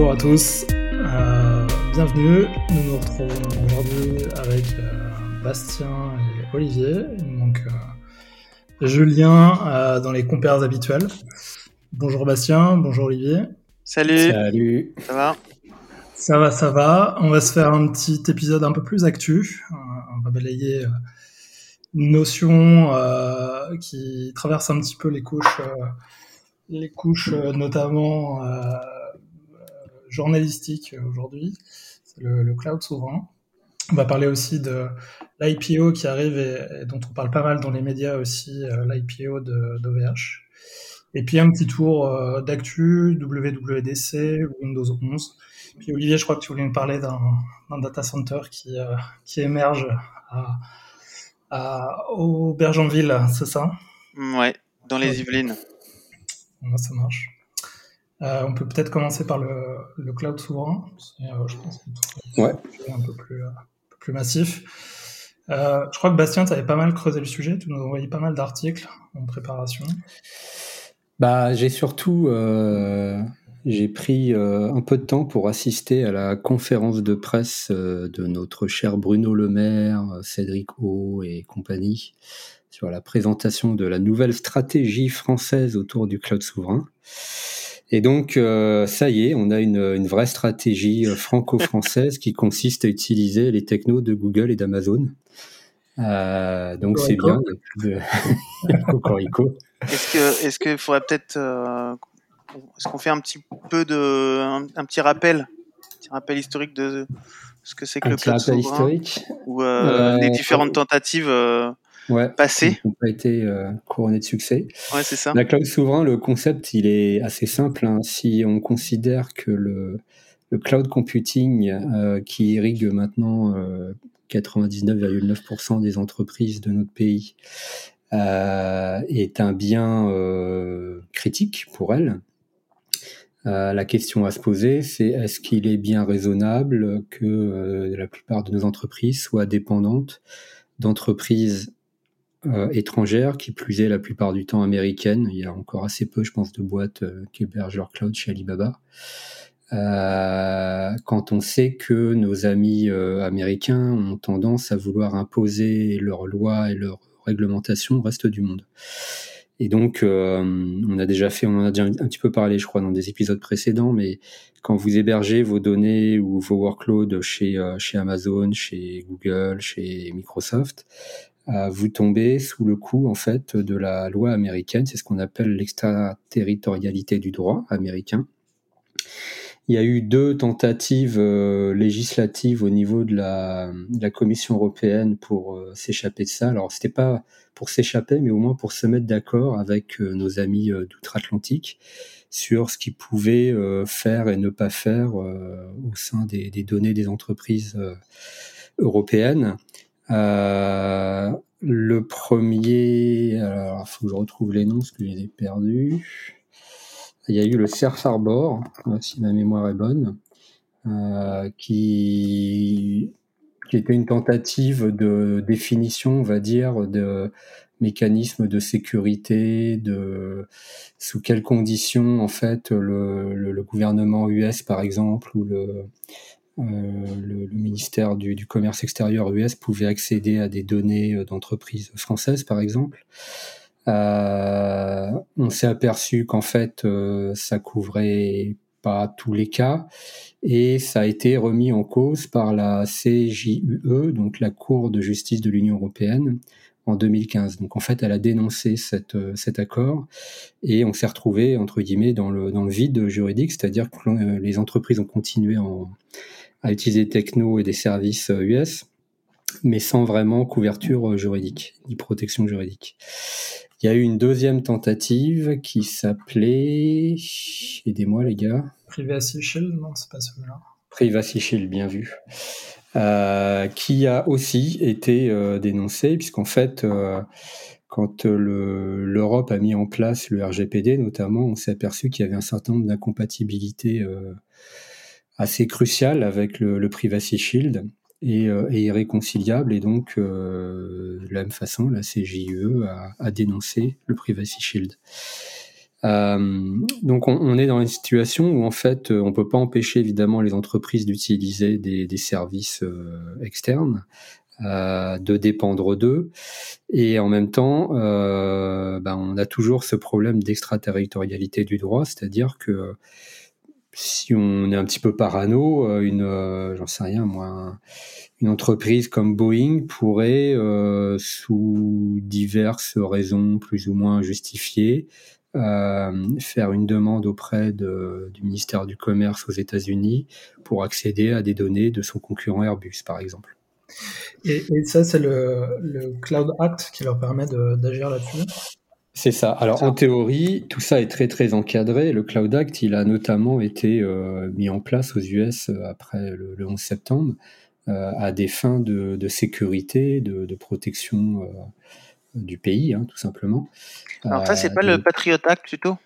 Bonjour à tous, euh, bienvenue. Nous nous retrouvons aujourd'hui avec euh, Bastien et Olivier. Il manque euh, Julien dans les compères habituels. Bonjour Bastien, bonjour Olivier. Salut. Salut. Ça va? Ça va, ça va. On va se faire un petit épisode un peu plus actu. on va balayer une notion qui traverse un petit peu les couches, les couches notamment journalistique aujourd'hui, c'est le, cloud souverain. On va parler aussi de l'IPO qui arrive et, dont on parle pas mal dans les médias aussi, euh, l'IPO d'OVH. Et puis un petit tour euh, d'actu, WWDC, Windows 11. Puis Olivier, je crois que tu voulais nous parler d'un data center qui, euh, qui émerge à, à, au Bergenville, c'est ça? Ouais, dans les Yvelines. ça marche. Euh, on peut peut-être commencer par le, cloud souverain. Euh, je pense que ouais. un peu plus, euh, plus massif. je crois que Bastien, tu avais pas mal creusé le sujet. Tu nous as envoyé pas mal d'articles en préparation. Bah, j'ai surtout j'ai pris un peu de temps pour assister à la conférence de presse de notre cher Bruno Le Maire, Cédric O et compagnie sur la présentation de la nouvelle stratégie française autour du cloud souverain. Et donc, euh, ça y est, on a une, une vraie stratégie euh, franco-française qui consiste à utiliser les technos de Google et d'Amazon. Euh, donc c'est bien. Cocorico. Est-ce que, est-ce qu'il faudrait peut-être, euh, est-ce qu'on fait un petit peu de, un, petit rappel, un petit rappel historique de ce que c'est que un le cloud rappel historique ou euh, les différentes tentatives ouais, passé. Qui n'ont pas été euh, couronnés de succès. Ouais, c'est ça. La cloud souverain, le concept, il est assez simple. Hein. Si on considère que le, le cloud computing euh, qui irrigue maintenant 99,9% euh, des entreprises de notre pays est un bien critique pour elles, la question à se poser, c'est est-ce qu'il est bien raisonnable que la plupart de nos entreprises soient dépendantes d'entreprises euh, étrangères, qui plus est la plupart du temps américaines. Il y a encore assez peu, je pense, de boîtes euh, qui hébergent leur cloud chez Alibaba. Euh, quand on sait que nos amis euh, américains ont tendance à vouloir imposer leurs lois et leurs réglementations au reste du monde. Et donc, euh, on a déjà fait, on en a déjà un petit peu parlé, je crois, dans des épisodes précédents, mais quand vous hébergez vos données ou vos workloads chez, chez Amazon, chez Google, chez Microsoft, vous tombez sous le coup en fait de la loi américaine, c'est ce qu'on appelle l'extraterritorialité du droit américain. Il y a eu deux tentatives euh, législatives au niveau de la, Commission européenne pour euh, s'échapper de ça. Alors c'était pas pour s'échapper, mais au moins pour se mettre d'accord avec euh, nos amis d'outre-Atlantique sur ce qu'ils pouvaient faire et ne pas faire au sein des données des entreprises européennes. Euh, le premier, il faut que je retrouve les noms parce que je les ai perdus. Il y a eu le Surf Harbor, euh, si ma mémoire est bonne, euh, qui, était une tentative de définition, on va dire, de mécanismes de sécurité, de sous quelles conditions en fait le gouvernement US par exemple ou le, euh, le, ministère du, commerce extérieur US pouvait accéder à des données euh, d'entreprises françaises, par exemple. Euh, on s'est aperçu qu'en fait, ça couvrait pas tous les cas et ça a été remis en cause par la CJUE, donc la Cour de justice de l'Union européenne, en 2015. Donc en fait, elle a dénoncé cette, cet accord et on s'est retrouvé entre guillemets dans le, dans le vide juridique, c'est-à-dire que les entreprises ont continué en, à utiliser des technos et des services US, euh, mais sans vraiment couverture euh, juridique, ni protection juridique. Il y a eu une deuxième tentative qui s'appelait, aidez-moi les gars. Privacy Shield, non, c'est pas celui-là. Privacy Shield, bien vu. Euh, qui a aussi été euh, dénoncé, puisqu'en fait, euh, quand l'Europe a mis en place le RGPD, notamment, on s'est aperçu qu'il y avait un certain nombre d'incompatibilités assez crucial avec le, Privacy Shield et, euh, irréconciliable. Et donc, euh, de la même façon, la CJE a, dénoncé le Privacy Shield. donc on, est dans une situation où en fait on peut pas empêcher évidemment les entreprises d'utiliser des, des, services externes, de dépendre d'eux, et en même temps, ben, on a toujours ce problème d'extraterritorialité du droit, c'est-à-dire que si on est un petit peu parano, euh, une, euh, j'en sais rien moi, une entreprise comme Boeing pourrait, euh, sous diverses raisons plus ou moins justifiées, faire une demande auprès du ministère du Commerce aux États-Unis pour accéder à des données de son concurrent Airbus, par exemple. Et, et ça, c'est le, le, Cloud Act qui leur permet d'agir là-dessus? C'est ça. Alors en théorie, tout ça est très très encadré. Le Cloud Act, il a notamment été euh, mis en place aux US euh, après le, 11 septembre euh, à des fins de, sécurité, de, protection du pays, hein, tout simplement. Alors ça, c'est pas le Patriot Act plutôt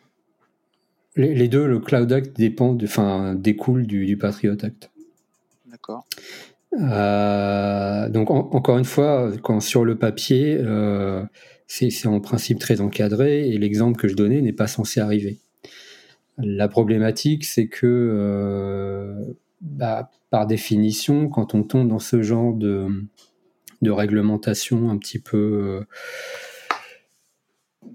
les, deux, le Cloud Act dépend, de, enfin, découle du, Patriot Act. D'accord. donc encore une fois, quand sur le papier c'est en principe très encadré et l'exemple que je donnais n'est pas censé arriver. La problématique, c'est que euh, bah, par définition, quand on tombe dans ce genre de, réglementation un petit peu euh,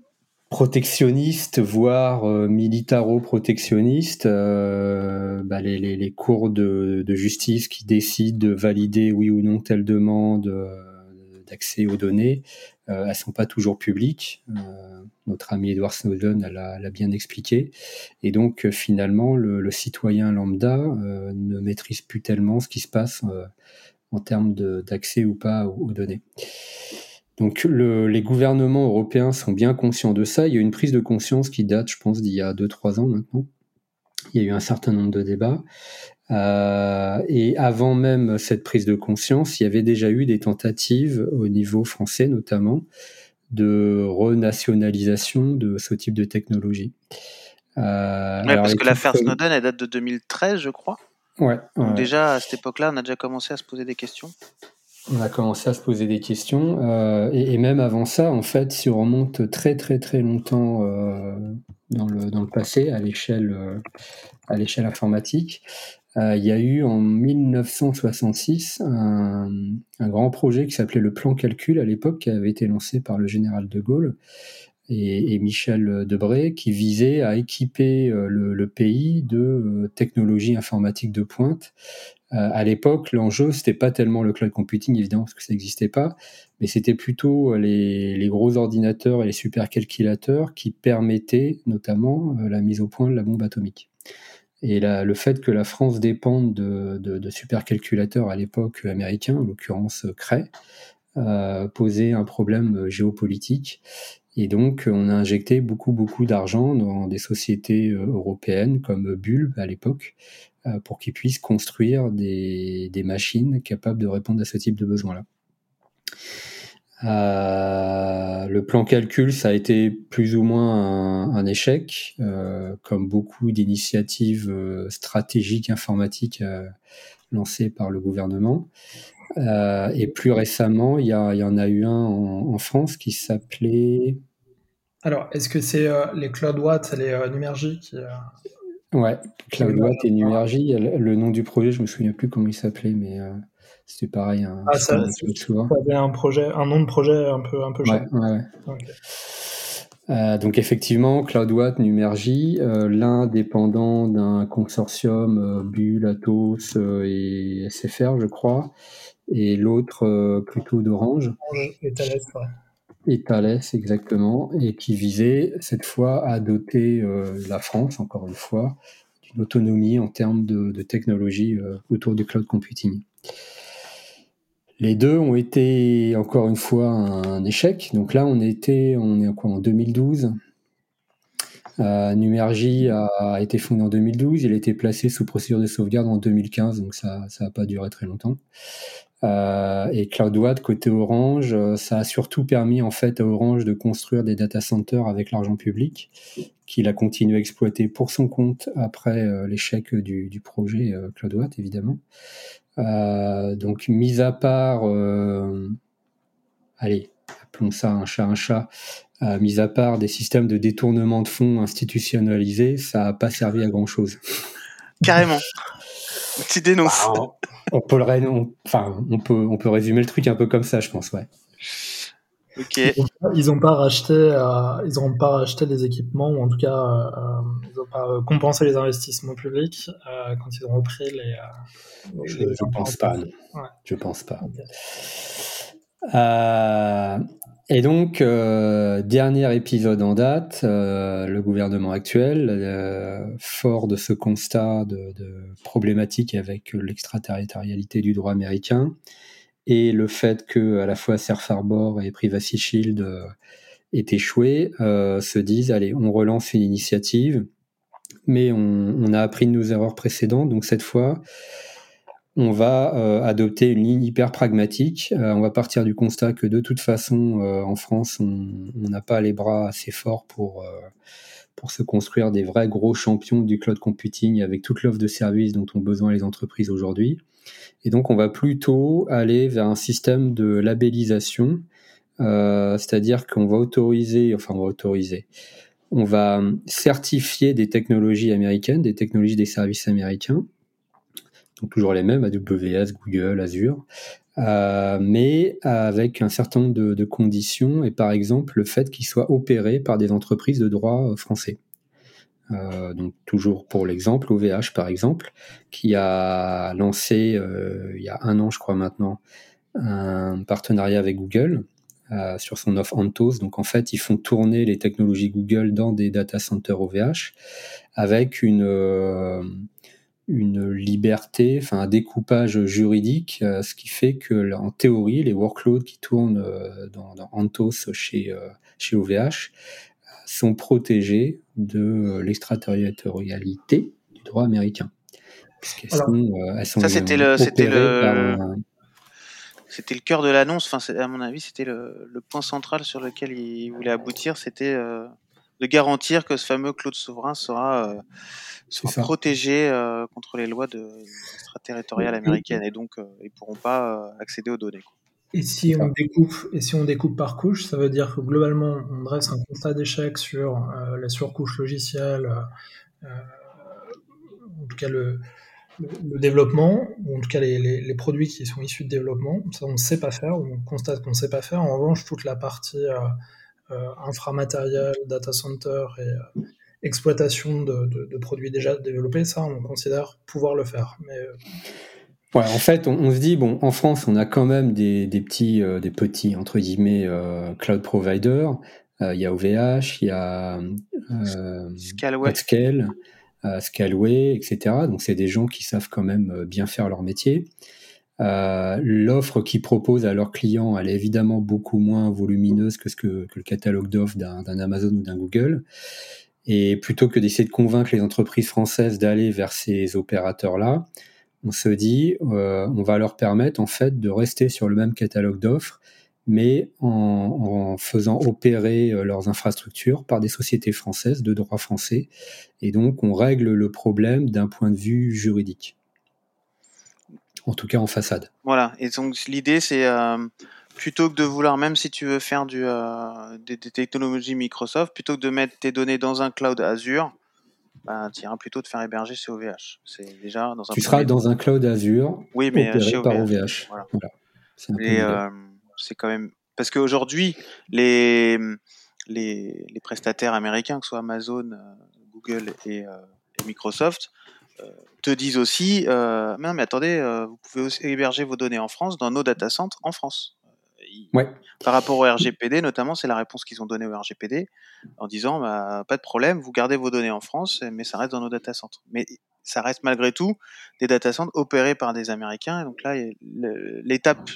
protectionniste, voire euh, militaro-protectionniste, bah, les, cours de, justice qui décident de valider oui ou non telle demande d'accès aux données, euh, elles sont pas toujours publiques. Euh, notre ami Edward Snowden l'a bien expliqué. Et donc euh, finalement, le, citoyen lambda ne maîtrise plus tellement ce qui se passe en termes d'accès ou pas aux, données. Donc les gouvernements européens sont bien conscients de ça. Il y a une prise de conscience qui date, je pense, d'il y a 2-3 ans maintenant. Il y a eu un certain nombre de débats. Euh, et avant même cette prise de conscience, il y avait déjà eu des tentatives au niveau français notamment de renationalisation de ce type de technologie. Euh, parce que l'affaire Snowden, elle date de 2013, je crois. Ouais. Donc déjà, à cette époque-là, on a déjà commencé à se poser des questions. On a commencé à se poser des questions. Euh, et, même avant ça, en fait, si on remonte très très très longtemps dans, le, dans le passé, à l'échelle à l'échelle informatique, euh, il y a eu en 1966 un, grand projet qui s'appelait le plan calcul à l'époque, qui avait été lancé par le général de Gaulle et, Michel Debré, qui visait à équiper euh, le, pays de euh, technologies informatiques de pointe. à l'époque, l'enjeu, c'était pas tellement le cloud computing, évidemment, parce que ça n'existait pas, mais c'était plutôt les, les, gros ordinateurs et les supercalculateurs qui permettaient notamment la mise au point de la bombe atomique. Et le fait que la France dépende de, de, supercalculateurs à l'époque américains, en l'occurrence Cray, euh, posait un problème géopolitique. Et donc, on a injecté beaucoup, beaucoup d'argent dans des sociétés euh, européennes comme Bulb à l'époque, euh, pour qu'ils puissent construire des, des machines capables de répondre à ce type de besoins-là. Euh, le plan calcul, ça a été plus ou moins un, échec, euh, comme beaucoup d'initiatives euh, stratégiques informatiques lancées par le gouvernement. et plus récemment, il y, en a eu un en, France qui s'appelait. Alors, est-ce que c'est les CloudWatt, les Numergy qui. Ouais, CloudWatt et Numergy. Le nom du projet, je me souviens plus comment il s'appelait, mais c'était pareil. Hein, ah, ça, avait un projet, un nom de projet un peu, un peu cher. Euh, donc effectivement, CloudWatt, Numergy, euh, l'un dépendant d'un consortium euh, Bull, Atos et SFR, je crois, et l'autre plutôt d'Orange. Et Thales, Et Thales, exactement, et qui visait cette fois à doter la France, encore une fois, d'une autonomie en termes de, de technologie autour du cloud computing. Les deux ont été encore une fois un échec. Donc là, on était, est en 2012. Euh, Numergy a, été fondé en 2012. Il a été placé sous procédure de sauvegarde en 2015, donc ça n'a pas duré très longtemps. Euh, et CloudWatt côté Orange, euh, ça a surtout permis en fait à Orange de construire des data centers avec l'argent public, qu'il a continué à exploiter pour son compte après euh, l'échec du, du, projet CloudWatt évidemment. Euh, donc, mis à part, euh, allez, appelons ça un chat un chat, mis à part des systèmes de détournement de fonds institutionnalisés, ça n'a pas servi à grand chose. Carrément. Tu dénonces. Bah, on, peut le, enfin, on peut, on peut résumer le truc un peu comme ça, je pense, ouais. Ils n'ont pas, racheté, euh, ils ont pas racheté les équipements ou en tout cas euh, ils n'ont pas compensé les investissements publics euh, quand ils ont repris les. je, ne pense pas. Je pense pas. Et donc dernier épisode en date, le gouvernement actuel, fort de ce constat de, problématique avec l'extraterritorialité du droit américain, et le fait que à la fois Surf Harbor et Privacy Shield euh, aient échoué, euh, se disent allez, on relance une initiative, mais on, a appris de nos erreurs précédentes, donc cette fois, on va euh, adopter une ligne hyper pragmatique. on va partir du constat que de toute façon, en France, on n'a pas les bras assez forts pour pour se construire des vrais gros champions du cloud computing avec toute l'offre de services dont ont besoin les entreprises aujourd'hui. Et donc, on va plutôt aller vers un système de labellisation, euh, c'est-à-dire qu'on va autoriser, enfin, on va autoriser, on va certifier des technologies américaines, des technologies des services américains, toujours les mêmes, AWS, Google, Azure, euh, mais avec un certain nombre de, conditions, et par exemple le fait qu'ils soient opérés par des entreprises de droit français. Euh, donc toujours pour l'exemple, OVH par exemple, qui a lancé euh, il y a un an, je crois maintenant, un partenariat avec Google euh, sur son offre Anthos. Donc en fait, ils font tourner les technologies Google dans des data centers OVH avec une une liberté, enfin un découpage juridique, ce qui fait que en théorie, les workloads qui tournent dans, dans Anthos chez chez OVH sont protégés de euh, l'extraterritorialité du droit américain. Euh, ça, c'était le, c'était le, c'était le cœur de l'annonce. Enfin, à mon avis, c'était le, point central sur lequel il voulait aboutir. C'était euh, de garantir que ce fameux Claude souverain sera, protégé contre les lois de extraterritoriales américaines et donc ils pourront pas accéder aux données. Et si on découpe, et si on découpe par couche, ça veut dire que globalement, on dresse un constat d'échec sur euh, la surcouche logicielle, euh, en tout cas le, le, développement, ou en tout cas les, les, les, produits qui sont issus de développement. Ça, on ne sait pas faire, on constate qu'on ne sait pas faire. En revanche, toute la partie euh, euh inframatériel, data center et exploitation de, de, de, produits déjà développés, ça, on considère pouvoir le faire. Mais Ouais, en fait, on, se dit bon, en France, on a quand même des, des petits, euh, des petits entre guillemets euh, cloud providers. Euh, il y a OVH, il y a Scaleway, Scale, Scaleway, etc. Donc, c'est des gens qui savent quand même bien faire leur métier. L'offre qu'ils proposent à leurs clients, elle est évidemment beaucoup moins volumineuse que ce que, le catalogue d'offres d'un Amazon ou d'un Google. Et plutôt que d'essayer de convaincre les entreprises françaises d'aller vers ces opérateurs-là, on se dit, euh, on va leur permettre en fait de rester sur le même catalogue d'offres, mais en, faisant opérer euh, leurs infrastructures par des sociétés françaises de droit français. Et donc, on règle le problème d'un point de vue juridique. En tout cas, en façade. Voilà. Et donc, l'idée, c'est euh, plutôt que de vouloir, même si tu veux faire du, des, technologies Microsoft, plutôt que de mettre tes données dans un cloud Azure, bah, tu iras plutôt te faire héberger chez OVH. C'est déjà dans un tu seras dans un cloud Azure oui, mais chez OVH. Voilà. Euh, c'est quand même parce qu'aujourd'hui les, les, les prestataires américains, que ce soit Amazon, euh, Google et, euh, et Microsoft, te disent aussi, mais, mais attendez, vous pouvez aussi héberger vos données en France dans nos data centers en France. Ouais. Par rapport au RGPD, notamment, c'est la réponse qu'ils ont donnée au RGPD en disant bah, pas de problème, vous gardez vos données en France, mais ça reste dans nos data centers. Mais ça reste malgré tout des data centers opérés par des Américains. Et donc là, l'étape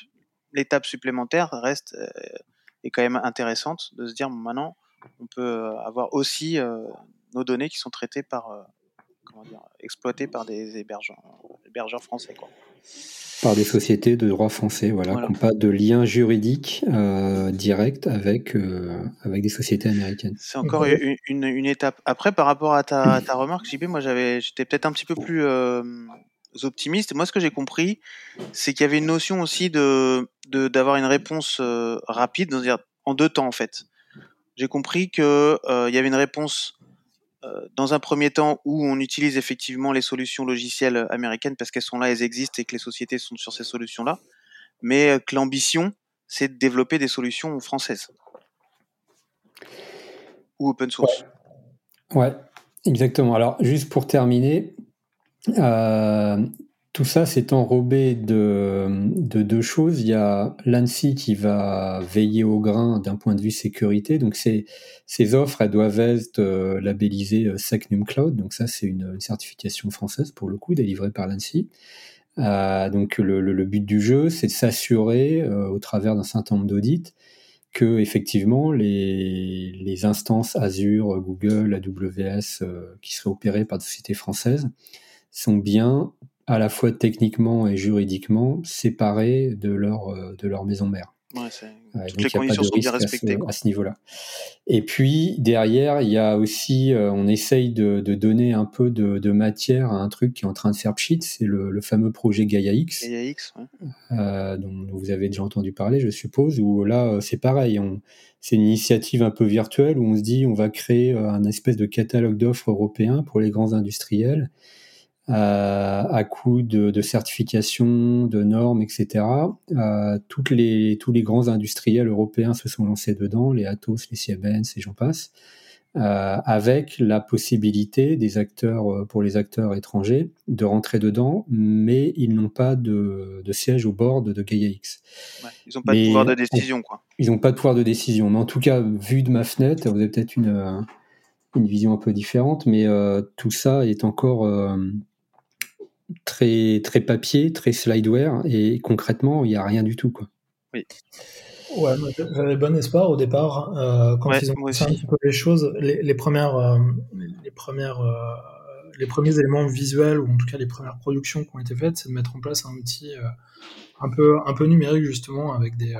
l'étape supplémentaire reste euh, est quand même intéressante de se dire maintenant on peut avoir aussi euh, nos données qui sont traitées par euh, comment dire, exploitées par des hébergeurs, hébergeurs français quoi par des sociétés de droit français, voilà, qui n'ont pas de lien juridique euh, direct avec, euh, avec des sociétés américaines. C'est encore une, une, étape. Après, par rapport à ta, ta remarque, JP, moi j'avais, j'étais peut-être un petit peu plus euh, optimiste. Moi, ce que j'ai compris, c'est qu'il y avait une notion aussi de, d'avoir une réponse rapide, de dire en deux temps en fait. J'ai compris que il y avait une réponse dans un premier temps où on utilise effectivement les solutions logicielles américaines parce qu'elles sont là, elles existent et que les sociétés sont sur ces solutions-là, mais que l'ambition c'est de développer des solutions françaises ou open source. Ouais, exactement. Alors, juste pour terminer, euh, tout ça s'est enrobé de, deux choses. Il y a l'ANSI qui va veiller au grain d'un point de vue sécurité. Donc, ces, ces offres, elles doivent être euh, labellisées euh, SecNum Cloud. Donc, ça, c'est une, certification française, pour le coup, délivrée par l'ANSI. donc, le, but du jeu, c'est de s'assurer, au travers d'un certain nombre d'audits, que effectivement les, les, instances Azure, Google, AWS euh, qui seraient opérées par des sociétés françaises sont bien à la fois techniquement et juridiquement séparées de leur, euh, de leur maison mère. Ouais, toutes les conditions sont bien respectées. À ce, niveau-là. Et puis derrière, il y a aussi, euh, on essaye de, de, donner un peu de, de, matière à un truc qui est en train de faire pchit, c'est le, le, fameux projet Gaia X, Gaia X ouais. euh, dont vous avez déjà entendu parler, je suppose. Où là, c'est pareil, c'est une initiative un peu virtuelle où on se dit, on va créer un espèce de catalogue d'offres européens pour les grands industriels à coup de, de certification, de normes, etc. Euh, toutes les, tous les grands industriels européens se sont lancés dedans, les Atos, les Siemens et j'en passe, euh, avec la possibilité des acteurs, euh, pour les acteurs étrangers, de rentrer dedans, mais ils n'ont pas de, de, siège au bord de GaiaX. Ouais, ils n'ont pas de pouvoir de décision, quoi. Ils n'ont pas de pouvoir de décision, mais en tout cas, vu de ma fenêtre, vous avez peut-être une, une vision un peu différente, mais euh, tout ça est encore euh, très, très papier, très slideware, et concrètement, il n'y a rien du tout. Quoi. Oui. Ouais, j'avais bon espoir au départ euh, quand ils ont fait un petit peu les choses. Les, les premières, euh, les premières, euh, les premiers éléments visuels ou en tout cas les premières productions qui ont été faites, c'est de mettre en place un outil euh, un peu, un peu numérique justement avec des, euh,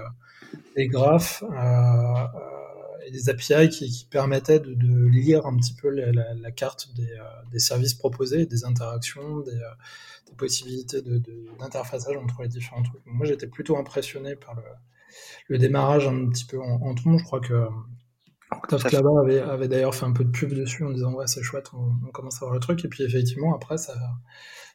des graphes des API qui, permettaient de, lire un petit peu la, carte des, des, services proposés, des interactions, des, des possibilités d'interfaçage entre les différents trucs. Moi, j'étais plutôt impressionné par le, le, démarrage un petit peu en, en tronc. Je crois que Octave avait, avait d'ailleurs fait un peu de pub dessus en disant ouais c'est chouette, on, on, commence à voir le truc. Et puis effectivement après ça,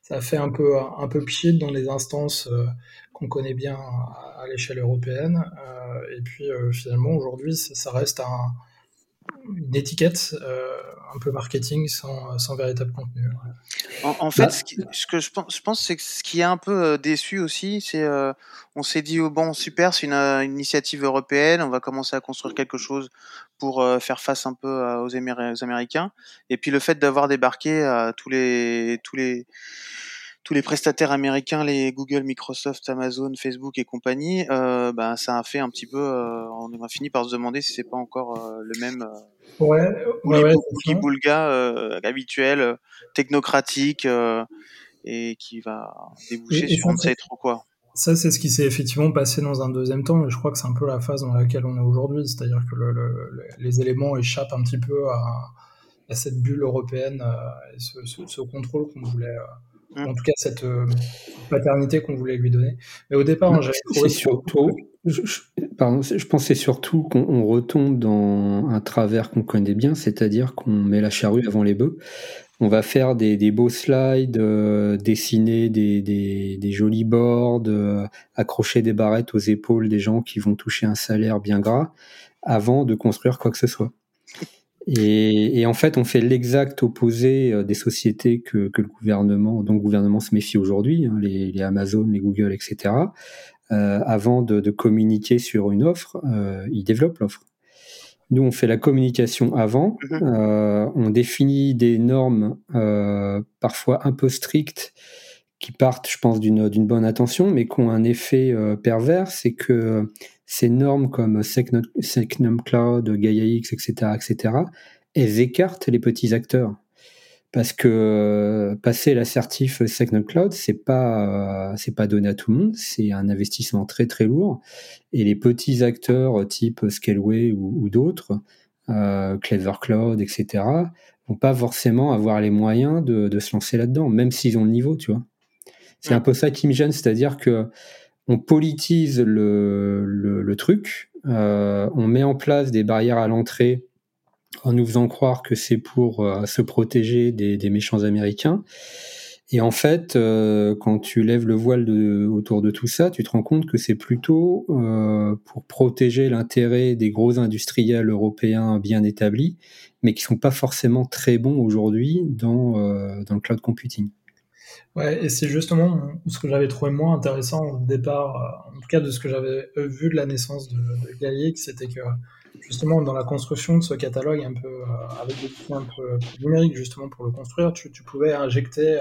ça a fait un peu un peu pied dans les instances euh, qu'on connaît bien à, à l'échelle européenne. Euh, et puis euh, finalement aujourd'hui ça, ça, reste un, une étiquette euh, un peu marketing sans, sans véritable contenu. Ouais. En, en, fait, bah, ce, qui, ce, que je pense, je pense c'est que ce qui est un peu euh, déçu aussi, c'est euh, on s'est dit oh, bon super, c'est une, une, initiative européenne, on va commencer à construire quelque chose pour euh, faire face un peu aux, Améri aux, Américains, et puis le fait d'avoir débarqué à tous les tous les tous les prestataires américains, les Google, Microsoft, Amazon, Facebook et compagnie, euh, bah, ça a fait un petit peu. Euh, on a fini par se demander si c'est pas encore euh, le même. ouais, ouais, ouais, boulga habituel, technocratique et qui va déboucher et, sur on ne sait trop quoi. Ça, c'est ce qui s'est effectivement passé dans un deuxième temps, et je crois que c'est un peu la phase dans laquelle on est aujourd'hui, c'est-à-dire que le, le, les éléments échappent un petit peu à, à cette bulle européenne, et ce, ce, ce contrôle qu'on voulait en tout cas cette euh, paternité qu'on voulait lui donner. Mais au départ, hein, j'avais trouvé surtout, je, je, pardon, je pensais surtout qu'on retombe dans un travers qu'on connaît bien, c'est-à-dire qu'on met la charrue avant les bœufs. On va faire des, des beaux slides, euh, dessiner des, des, des, jolis boards, euh, accrocher des barrettes aux épaules des gens qui vont toucher un salaire bien gras, avant de construire quoi que ce soit. Et, et, en fait, on fait l'exact opposé euh, des sociétés que, que, le gouvernement, dont le gouvernement se méfie aujourd'hui, hein, les, les, Amazon, les Google, etc. Euh, avant de, de, communiquer sur une offre, euh, ils développent l'offre. Nous, on fait la communication avant, mm-hmm. euh, on définit des normes euh, parfois un peu strictes qui partent, je pense, d'une bonne intention, mais qui ont un effet euh, pervers, c'est que ces normes comme Secnum Cloud, GaiaX, etc., etc., elles écartent les petits acteurs. Parce que euh, passer l'assertif Secnum Cloud, c'est pas, euh, c'est pas donné à tout le monde, c'est un investissement très très lourd. Et les petits acteurs type Scaleway ou, d'autres, euh, Clever Cloud, etc., vont pas forcément avoir les moyens de se lancer là-dedans, même s'ils ont le niveau, tu vois. C'est un peu ça qui me gêne, c'est-à-dire que on politise le, le, truc, on met en place des barrières à l'entrée en nous faisant croire que c'est pour se protéger des, des méchants américains. Et en fait, euh, quand tu lèves le voile de, autour de tout ça, tu te rends compte que c'est plutôt euh, pour protéger l'intérêt des gros industriels européens bien établis, mais qui sont pas forcément très bons aujourd'hui dans, euh, dans le cloud computing. Ouais, et c'est justement ce que j'avais trouvé moins intéressant au départ, en tout cas de ce que j'avais vu de la naissance de, de c'était que justement dans la construction de ce catalogue un peu avec des outils un peu numériques justement pour le construire, tu, pouvais injecter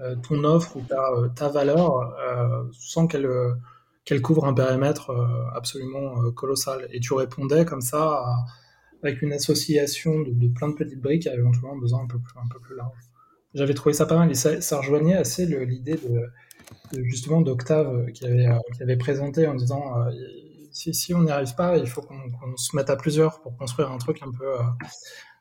euh, ton offre ou ta, euh, valeur euh, sans qu'elle couvre un périmètre absolument colossal. Et tu répondais comme ça avec une association de, plein de petites briques à éventuellement besoin un peu un peu plus large. J'avais trouvé ça pas mal et ça, ça rejoignait assez l'idée de, justement d'Octave qui avait, qui avait présenté en disant si, si on n'y arrive pas, il faut qu'on se mette à plusieurs pour construire un truc un peu,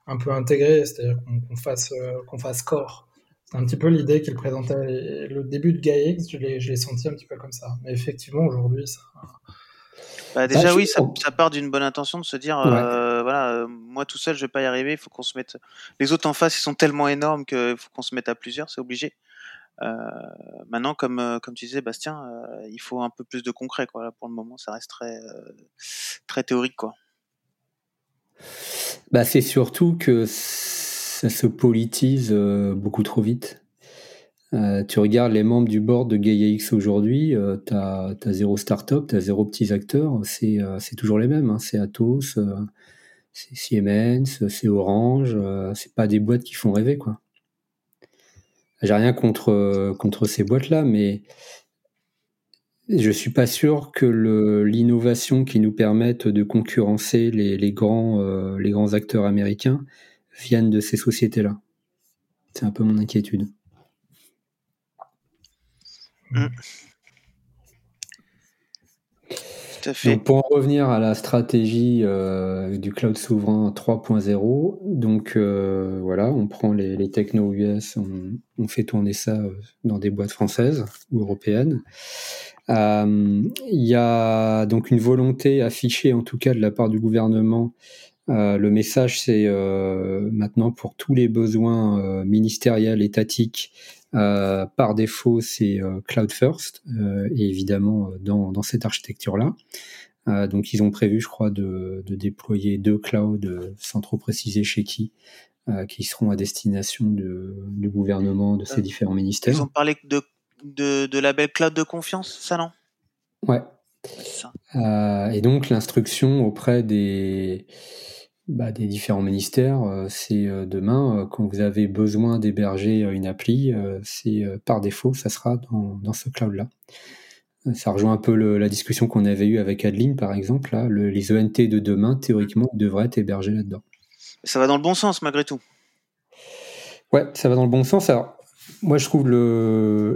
un peu intégré, c'est-à-dire qu'on fasse, qu'on fasse corps. C'est un petit peu l'idée qu'il présentait. Le début de GaiaX, je l'ai senti un petit peu comme ça. Mais effectivement, aujourd'hui, ça. Bah déjà, bah, oui, ça, part d'une bonne intention de se dire euh, euh, moi tout seul, je vais pas y arriver, il faut qu'on se mette. Les autres en face, ils sont tellement énormes qu'il faut qu'on se mette à plusieurs, c'est obligé. Euh, maintenant, comme, comme tu disais, Bastien, il faut un peu plus de concret. Pour le moment, ça reste très, très théorique. Bah, c'est surtout que ça se politise euh, beaucoup trop vite. Euh, tu regardes les membres du board de GaiaX aujourd'hui, euh, tu as, zéro start-up, tu as zéro petits acteurs, c'est toujours les mêmes. Hein. C'est Atos, c'est Siemens, c'est Orange, c'est pas des boîtes qui font rêver. quoi. J'ai rien contre, contre ces boîtes-là, mais je suis pas sûr que l'innovation qui nous permette de concurrencer les, les grands, les grands acteurs américains viennent de ces sociétés-là. C'est un peu mon inquiétude. Donc pour en revenir à la stratégie euh, du cloud souverain 3.0, donc euh, voilà, on prend les, techno US, on, fait tourner ça euh, dans des boîtes françaises ou européennes. Il y a donc une volonté affichée, en tout cas de la part du gouvernement, le message, c'est maintenant pour tous les besoins ministériels, étatiques, par défaut, c'est cloud first, et évidemment dans, cette architecture-là. donc ils ont prévu, je crois, de, déployer deux clouds, sans trop préciser chez qui, qui seront à destination du gouvernement, de ces différents ministères. Ils ont parlé de, de, de label cloud de confiance, ça non? Ouais. et donc l'instruction auprès des bah, des différents ministères, euh, c'est euh, demain, euh, quand vous avez besoin d'héberger une appli, c'est par défaut, ça sera dans, dans ce cloud-là. Ça rejoint un peu la discussion qu'on avait eue avec Adeline, par exemple. Là, les ENT de demain, théoriquement, devraient être hébergés là-dedans. Ça va dans le bon sens, malgré tout. Ouais, ça va dans le bon sens. Alors, moi, je trouve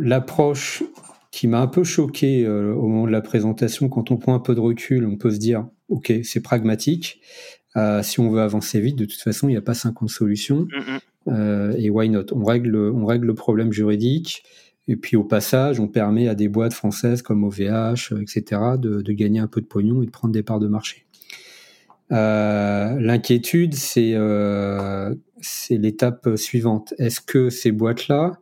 l'approche qui m'a un peu choqué au moment de la présentation, quand on prend un peu de recul, on peut se dire, ok, c'est pragmatique, euh, si on veut avancer vite, de toute façon, il n'y a pas 50 solutions. Mm, mm. Euh, et why not? On règle, on règle le problème juridique. Et puis au passage, on permet à des boîtes françaises comme OVH, etc., de, gagner un peu de pognon et de prendre des parts de marché. Euh, l'inquiétude, c'est l'étape suivante. Est-ce que ces boîtes-là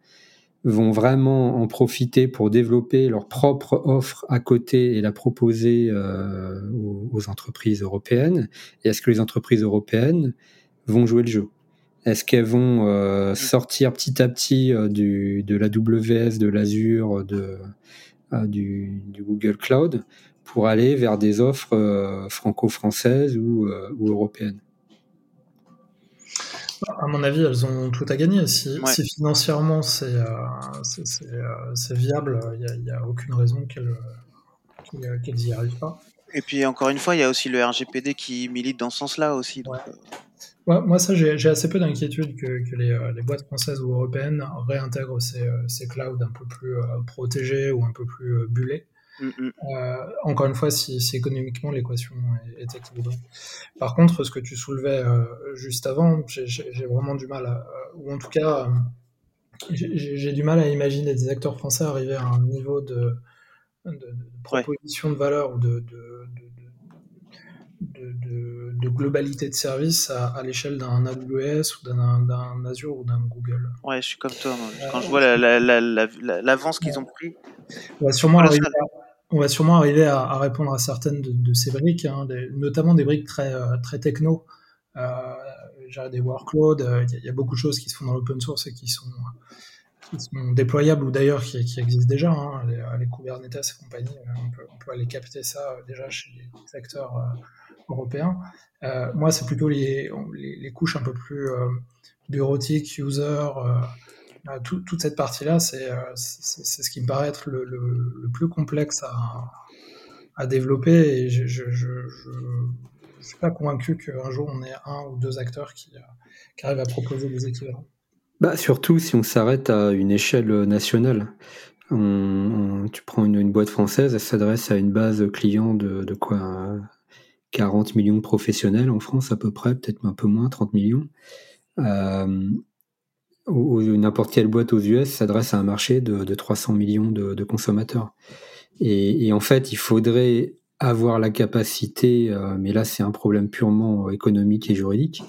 vont vraiment en profiter pour développer leur propre offre à côté et la proposer euh, aux, entreprises européennes. Et est-ce que les entreprises européennes vont jouer le jeu? Est-ce qu'elles vont euh, sortir petit à petit euh, de la WS, de l'Azure, du, Google Cloud pour aller vers des offres franco-françaises ou européennes? À mon avis, elles ont tout à gagner. Si, financièrement c'est euh, euh, viable, il n'y a, aucune raison qu'elles n'y arrivent pas. Et puis encore une fois, il y a aussi le RGPD qui milite dans ce sens-là aussi. Euh. moi, ça, j'ai assez peu d'inquiétude que, les, boîtes françaises ou européennes réintègrent ces, ces clouds un peu plus protégés ou un peu plus bullés. Mm, mm. Euh, encore une fois, si, économiquement l'équation est, équilibrée. Par contre, ce que tu soulevais euh, juste avant, j'ai vraiment du mal, à, ou en tout cas, j'ai du mal à imaginer des acteurs français arriver à un niveau de, proposition de valeur ou de, de, globalité de service à, l'échelle d'un AWS ou d'un Azure ou d'un Google. Ouais, je suis comme toi. Quand je vois l'avance qu'ils ont pris. On va sûrement arriver à, on va sûrement arriver à, répondre à certaines de, ces briques, hein, notamment des briques très, euh, très techno. Euh, des workloads, euh, il y, a beaucoup de choses qui se font dans l'open source et qui sont, déployables ou d'ailleurs qui, existent déjà. Hein, les, Kubernetes et compagnie, on peut, aller capter ça déjà chez les acteurs européen. Euh, moi, c'est plutôt les, les, couches un peu plus euh, bureautiques, user, euh, toute cette partie-là, c'est ce qui me paraît être le, plus complexe à, développer. Je ne suis pas convaincu qu'un jour on ait un ou deux acteurs qui, qui arrivent à proposer des équivalents. Bah, surtout si on s'arrête à une échelle nationale. tu prends une, une, boîte française, elle s'adresse à une base client de, de quoi 40 millions de professionnels en France à peu près, peut-être un peu moins, 30 millions. Euh, n'importe quelle boîte aux US s'adresse à un marché de, 300 millions de, consommateurs. Et, en fait, il faudrait avoir la capacité, euh, mais là c'est un problème purement économique et juridique,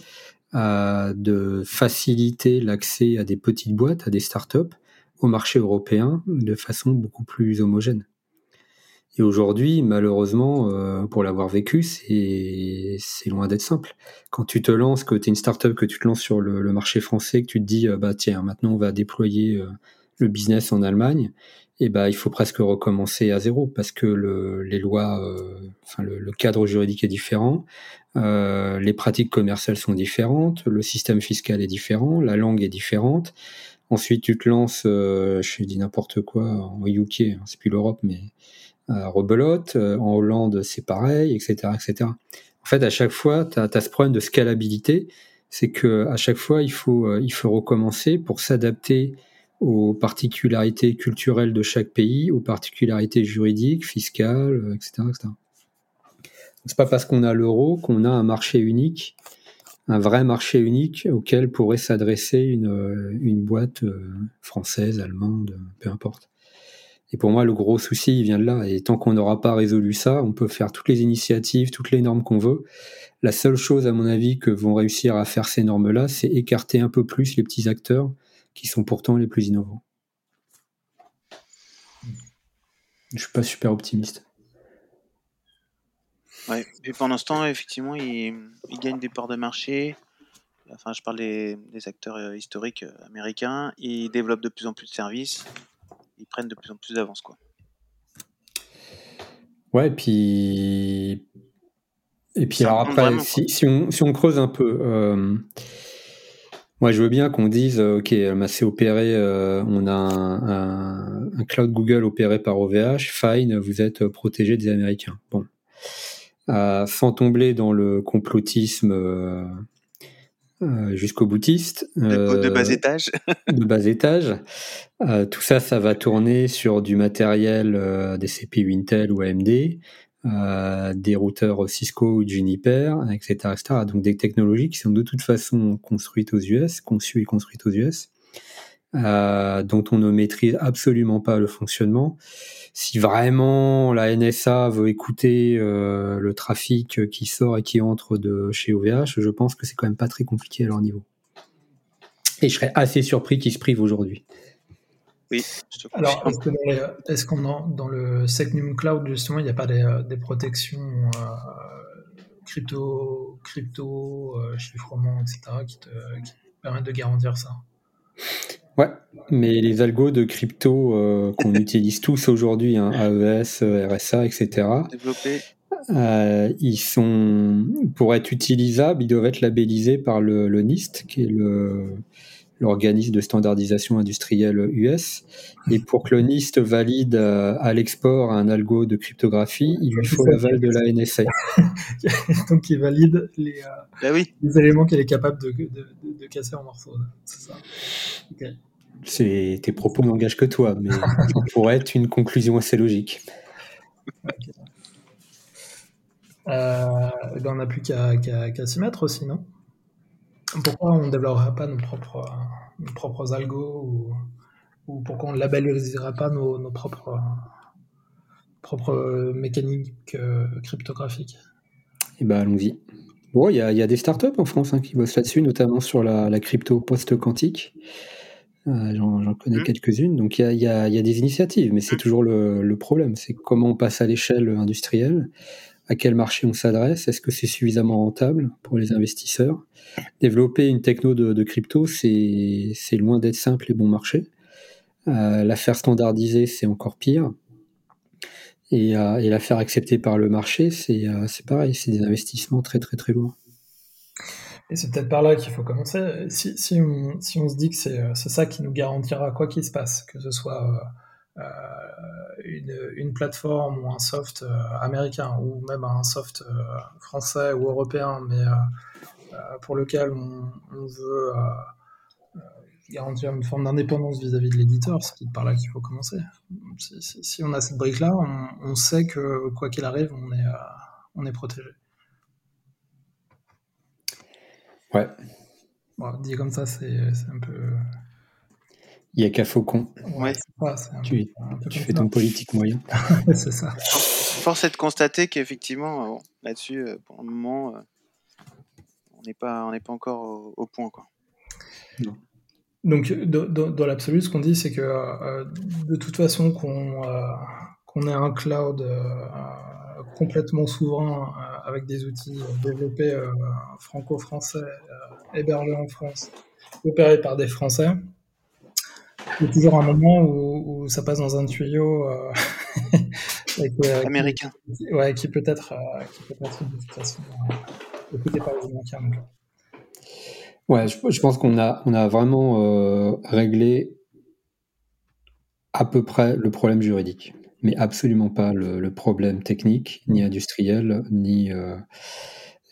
euh, de faciliter l'accès à des petites boîtes, à des startups, au marché européen de façon beaucoup plus homogène. Et aujourd'hui, malheureusement, euh, pour l'avoir vécu, c'est loin d'être simple. Quand tu te lances, que tu es une startup, que tu te lances sur le, marché français, que tu te dis, euh, bah tiens, maintenant on va déployer euh, le business en Allemagne, et bah il faut presque recommencer à zéro parce que le, les lois, enfin le, le, cadre juridique est différent, les pratiques commerciales sont différentes, le système fiscal est différent, la langue est différente. Ensuite, tu te lances, je dis n'importe quoi, en UK, hein, c'est plus l'Europe, mais rebelote. Euh, en Hollande, c'est pareil, etc., etc. En fait, à chaque fois, tu as, ce problème de scalabilité. C'est que à chaque fois, il faut, euh, il faut recommencer pour s'adapter aux particularités culturelles de chaque pays, aux particularités juridiques, fiscales, etc. Euh, etc. C'est pas parce qu'on a l'euro qu'on a un marché unique, un vrai marché unique auquel pourrait s'adresser une, une boîte française, allemande, peu importe. Et pour moi, le gros souci, il vient de là. Et tant qu'on n'aura pas résolu ça, on peut faire toutes les initiatives, toutes les normes qu'on veut. La seule chose, à mon avis, que vont réussir à faire ces normes-là, c'est écarter un peu plus les petits acteurs qui sont pourtant les plus innovants. Je suis pas super optimiste. Ouais. Et pendant ce temps, effectivement, ils, gagnent des parts de marché. Enfin, je parle des, des acteurs euh, historiques euh, américains. Ils développent de plus en plus de services ils prennent de plus en plus d'avance, quoi. Ouais, et puis. Et puis, alors après, si, on, si, on, creuse un peu, euh, moi je veux bien qu'on dise, euh, ok, c'est opéré, euh, on a un, un, cloud Google opéré par OVH, fine, vous êtes protégé des Américains. Bon. sans tomber dans le complotisme euh, jusqu'au boutiste. de, bas euh, étage. de bas étage. Euh, tout ça, ça va tourner sur du matériel des CPU Intel ou AMD, des routeurs Cisco ou Juniper, etc., etc. Donc des technologies qui sont de toute façon construites aux US, conçues et construites aux US, dont on ne maîtrise absolument pas le fonctionnement si vraiment la NSA veut écouter euh, le trafic qui sort et qui entre de chez OVH, je pense que c'est quand même pas très compliqué à leur niveau. Et je serais assez surpris qu'ils se privent aujourd'hui. Oui. Alors, est-ce qu'on dans, dans le Secnum Cloud justement, il n'y a pas des, euh, protections euh, crypto, crypto, chiffrement, etc., qui te, qui te permettent de garantir ça? Ouais, mais les algos de crypto euh, qu'on utilise tous aujourd'hui, hein, AES, RSA, etc. Euh, ils sont, pour être utilisables, ils doivent être labellisés par le, NIST, qui est le, l'organisme de standardisation industrielle US. Et pour que le NIST valide euh, à l'export un algo de cryptographie, il lui faut l'aval de la NSA. Donc il valide les, oui. les éléments qu'elle est capable de, de, de, casser en morceaux. C'est ça. C'est tes propos n'engagent que toi, mais ça pourrait être une conclusion assez logique. Euh, eh ben on n'a plus qu'à s'y mettre aussi, non? Pourquoi on ne développera pas nos propres, nos propres algos ou, pourquoi on ne labellisera pas nos, propres, propre mécanique cryptographique Eh ben, allons-y. Bon, il y, a des startups en France hein, qui bossent là-dessus, notamment sur la, crypto post-quantique. J'en connais mmh. quelques-unes. Donc il y, a, des initiatives, mais c'est mmh. toujours le problème. C'est comment on passe à l'échelle industrielle à quel marché on s'adresse, est-ce que c'est suffisamment rentable pour les investisseurs? Développer une techno de, crypto, c'est loin d'être simple et bon marché. Euh, la faire standardiser, c'est encore pire. Et, euh, la faire accepter par le marché, euh, c'est pareil, c'est des investissements très très très lourds. Et c'est peut-être par là qu'il faut commencer. Si, si, on, si, on, se dit que c'est ça qui nous garantira quoi qu'il se passe, que ce soit euh, une, une, plateforme ou un soft euh, américain ou même un soft euh, français ou européen, mais pour lequel on, veut garantir une forme d'indépendance vis-à-vis de l'éditeur, c'est par là qu'il faut commencer. Si, si, on a cette brique-là, on, on, sait que quoi qu'il arrive, on est, on est protégé. Ouais. Bon, dit comme ça, c'est un peu. Il n'y a qu'à Faucon. Ouais. tu, fais ton politique moyen. c'est ça. Force est de constater qu'effectivement, là-dessus, euh, pour le moment, euh, on n'est pas, on n'est pas encore au, point, quoi. Donc, dans, l'absolu, ce qu'on dit, c'est que euh, de toute façon, qu'on qu'on ait un cloud complètement souverain avec des outils développés franco-français, hébergés en France, opérés par des Français, il y a toujours un moment où, ça passe dans un tuyau euh, euh, américain. Qui, ouais, qui peut être, euh, qui peut être de toute façon écouté par les Américains. Ouais, je, pense qu'on a, on a vraiment réglé à peu près le problème juridique, mais absolument pas le, problème technique, ni industriel, ni,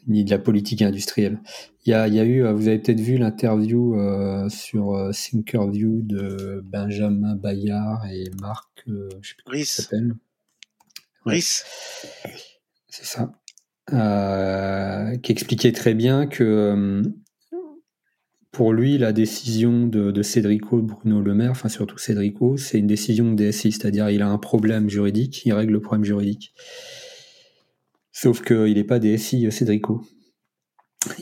ni de la politique industrielle. Il y a, eu, euh, vous avez peut-être vu l'interview euh, sur euh, Thinkerview de Benjamin Bayard et Marc, je sais plus comment s'appelle. C'est ça. qui expliquait très bien que pour lui, la décision de, de Bruno Le Maire, enfin surtout Cédrico, c'est une décision de DSI, c'est-à-dire il a un problème juridique, il règle le problème juridique. Sauf qu'il n'est pas DSI, Cédrico.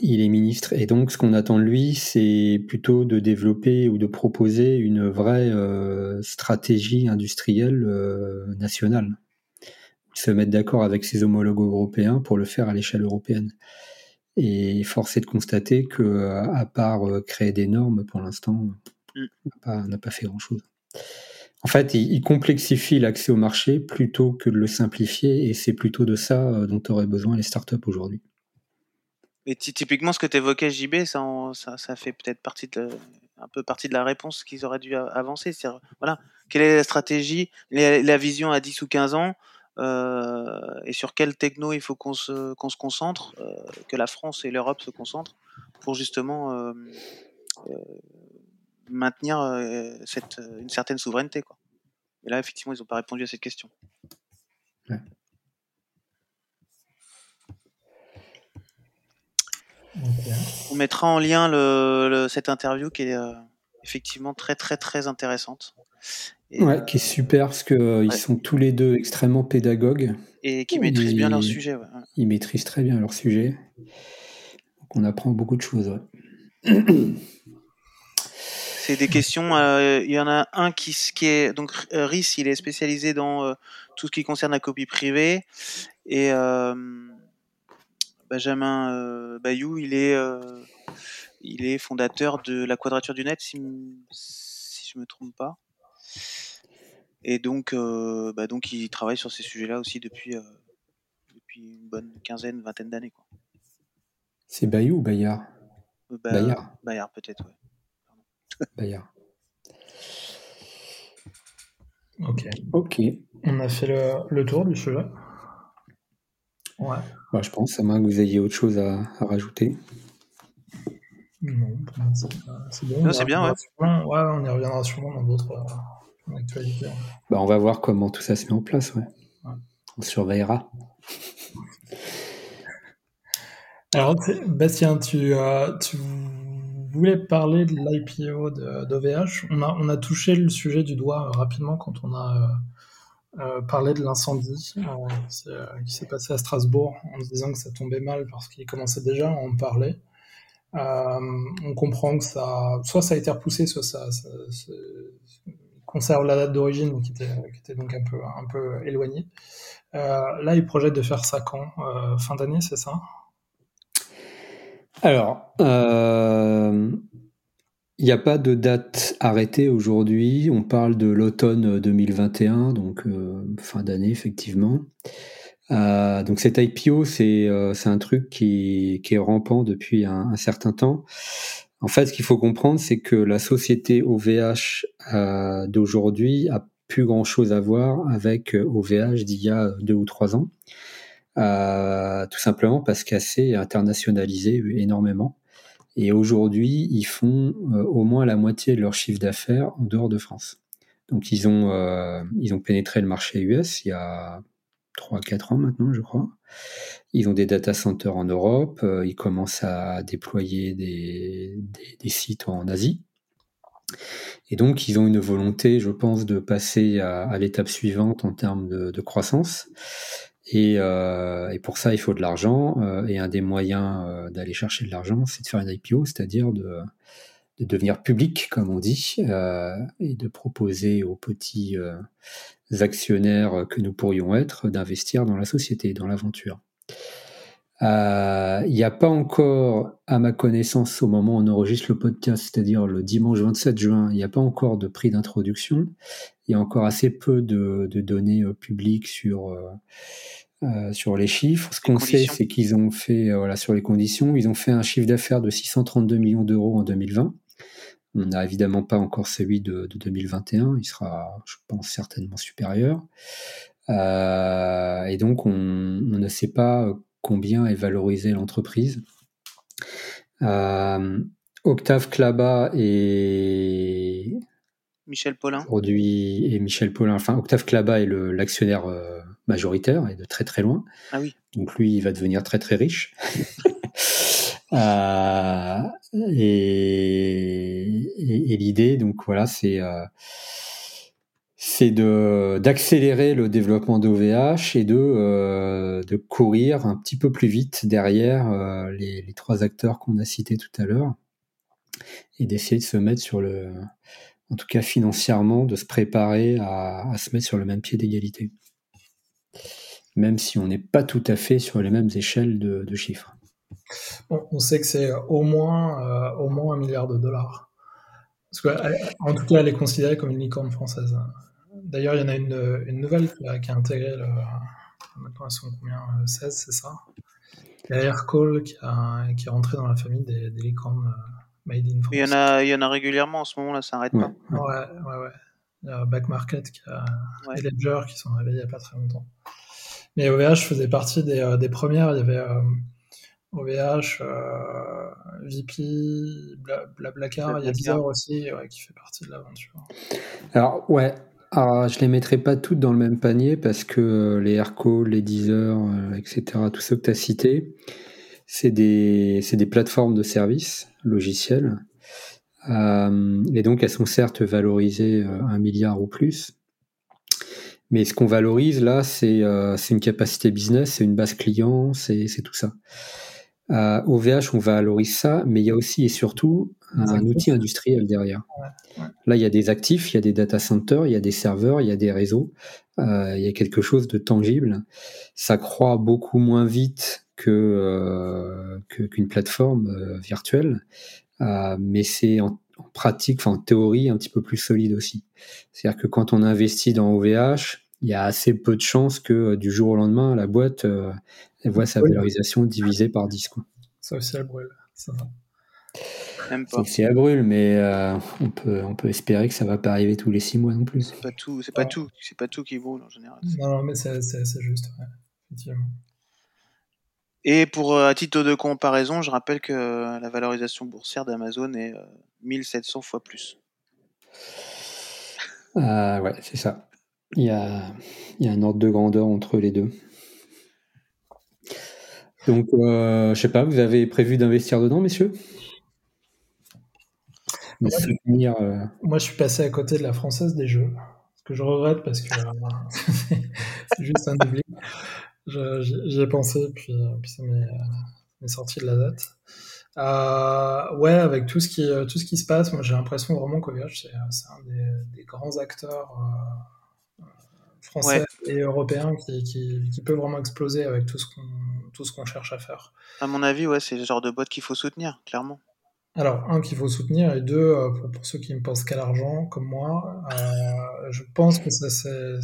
Il est ministre. Et donc, ce qu'on attend de lui, c'est plutôt de développer ou de proposer une vraie euh, stratégie industrielle euh, nationale. Se mettre d'accord avec ses homologues européens pour le faire à l'échelle européenne. Et force est de constater que, à part euh, créer des normes, pour l'instant, mm. on n'a pas, fait grand-chose. En fait, il, complexifie l'accès au marché plutôt que de le simplifier, et c'est plutôt de ça euh, dont auraient besoin les startups aujourd'hui. Et typiquement, ce que tu évoquais, JB, ça, ça, fait peut-être partie de, un peu partie de la réponse qu'ils auraient dû avancer. Voilà, quelle est la stratégie, la, vision à 10 ou 15 ans, euh, et sur quelle techno il faut qu'on se, qu'on se concentre, euh, que la France et l'Europe se concentrent pour justement maintenir euh, cette, euh, une certaine souveraineté. Quoi. Et là, effectivement, ils n'ont pas répondu à cette question. On mettra en lien le, cette interview qui est euh, effectivement très très très intéressante. Ouais, qui est super parce qu'ils sont tous les deux extrêmement pédagogues. Et qui maîtrisent bien leur sujet. Ils maîtrisent très bien leur sujet. Donc on apprend beaucoup de choses. C'est des questions. Euh, il y en a un qui, qui est donc euh, RIS, il est spécialisé dans euh, tout ce qui concerne la copie privée et Benjamin Bayou, il est il est fondateur de la Quadrature du Net, si, si je me trompe pas. Et donc, bah donc, il travaille sur ces sujets-là aussi depuis, depuis une bonne quinzaine, vingtaine d'années. C'est Bayou ou Bayard? Bayard. Bayard, peut-être, ouais. Bayard. Ok. Ok. On a fait le, tour du sujet? Ouais. Bah, je pense, à moins que vous ayez autre chose à, rajouter. Non, c'est bon. C'est bien, ouais. on y reviendra sûrement dans d'autres euh, actualités. Bah, on va voir comment tout ça se met en place, ouais. On surveillera. Alors, Bastien, tu, euh, tu voulais parler de l'IPO d'OVH. On a, on a touché le sujet du doigt euh, rapidement quand on a parlait de l'incendie qui s'est passé à Strasbourg en disant que ça tombait mal parce qu'il commençait déjà à en parler. on comprend que ça, soit ça a été repoussé, soit ça, conserve la date d'origine qui était, qui était, donc un peu, éloignée. là, il projette de faire ça quand Fin d'année, c'est ça? Alors, il n'y a pas de date arrêtée aujourd'hui. On parle de l'automne 2021, donc euh, fin d'année effectivement. Euh, donc cet IPO, euh, c'est un truc qui, est rampant depuis un, certain temps. En fait, ce qu'il faut comprendre, c'est que la société OVH d'aujourd'hui a plus grand chose à voir avec OVH d'il y a deux ou trois ans. tout simplement parce qu'elle s'est internationalisée énormément. Et aujourd'hui, ils font euh, au moins la moitié de leur chiffre d'affaires en dehors de France. Donc ils ont, euh, ils ont pénétré le marché US il y a 3-4 ans maintenant, je crois. Ils ont des data centers en Europe, euh, ils commencent à déployer des, des, sites en Asie. Et donc, ils ont une volonté, je pense, de passer à, l'étape suivante en termes de, croissance. Euh, et, pour ça, il faut de l'argent. Euh, et un des moyens d'aller chercher de l'argent, c'est de faire une IPO, c'est-à-dire de, devenir public, comme on dit, et de proposer aux petits actionnaires que nous pourrions être d'investir dans la société, dans l'aventure. Il n'y a pas encore, à ma connaissance, au moment où on enregistre le podcast, c'est-à-dire le dimanche 27 juin, il n'y a pas encore de prix d'introduction. Il y a encore assez peu de, données publiques sur euh, sur les chiffres. Ce qu'on sait, c'est qu'ils ont fait, euh, voilà, sur les conditions, ils ont fait un chiffre d'affaires de 632 millions d'euros en 2020. On n'a évidemment pas encore celui de, 2021, il sera, je pense, certainement supérieur. Euh, et donc, on, ne sait pas combien est valorisée l'entreprise. Octave Klaba et Michel Paulin. Aujourd'hui, et Michel Paulin, enfin, Octave Klaba est l'actionnaire majoritaire et de très très loin. Ah oui. Donc lui, il va devenir très très riche. euh, et, et, l'idée, donc voilà, c'est euh, c'est de d'accélérer le développement d'OVH et de euh, de courir un petit peu plus vite derrière euh, les, les, trois acteurs qu'on a cités tout à l'heure et d'essayer de se mettre sur le en tout cas financièrement, de se préparer à, à se mettre sur le même pied d'égalité même si on n'est pas tout à fait sur les mêmes échelles de, chiffres. On sait que c'est au moins, euh, au moins un milliard de dollars. Parce que, en tout cas, elle est considérée comme une licorne française. D'ailleurs, il y en a une, nouvelle qui a, intégré, le, maintenant elles sont combien 16, euh, c'est ça? Il y a Aircall qui, qui est rentré dans la famille des, licornes euh, made in France. Il y, en a, il y en a régulièrement en ce moment, là, ça n'arrête pas. Ouais, ouais, ouais. Il y a Back Market qui a, et Ledger qui sont réveillés il n'y a pas très longtemps. Mais OVH faisait partie des, euh, des premières. Il y avait OVH, euh, euh, VP, Blablacar, il y a Deezer aussi qui fait partie de l'aventure. Alors, ouais. Alors, je les mettrai pas toutes dans le même panier parce que les Aircall, les Deezer, etc., tous ceux que tu as cités, c'est des, des plateformes de services logiciels. et donc, elles sont certes valorisées un milliard ou plus, mais ce qu'on valorise là, c'est euh, une capacité business, c'est une base client, c'est tout ça. Euh, au VH, on valorise ça, mais il y a aussi et surtout un, outil industriel derrière. Là, il y a des actifs, il y a des data centers, il y a des serveurs, il y a des réseaux, euh, il y a quelque chose de tangible. Ça croît beaucoup moins vite que euh, qu'une plateforme euh, virtuelle, mais c'est en, en, pratique, enfin en théorie, un petit peu plus solide aussi. C'est-à-dire que quand on investit dans OVH, il y a assez peu de chances que euh, du jour au lendemain, la boîte euh, elle voit sa valorisation divisée par 10. Quoi. Ça aussi, elle brûle. Ça Même pas. Si elle brûle, mais euh, on, peut, on peut espérer que ça va pas arriver tous les 6 mois non plus. C'est pas tout, c'est pas, tout, c'est pas tout qui brûle en général. Non, mais c'est, juste, effectivement. Et pour à titre de comparaison, je rappelle que la valorisation boursière d'Amazon est 1700 fois plus. ouais, c'est ça. Il y a, un ordre de grandeur entre les deux. Donc, euh, je sais pas, vous avez prévu d'investir dedans, messieurs? Euh, Moi, je suis passé à côté de la française des jeux. Ce que je regrette parce que c'est juste un oubli. J'y ai pensé, puis, puis ça m'est sorti de la. Euh, ouais, avec tout ce qui tout ce qui se passe, moi j'ai l'impression vraiment qu'OVH c'est un des, des, grands acteurs euh, français et européens qui, qui, qui, peut vraiment exploser avec tout ce qu'on tout ce qu'on cherche à faire. À mon avis, ouais, c'est le genre de boîte qu'il faut soutenir, clairement. Alors, un, qu'il faut soutenir, et deux, euh, pour, pour ceux qui ne pensent qu'à l'argent, comme moi, euh, je pense que ça, c'est.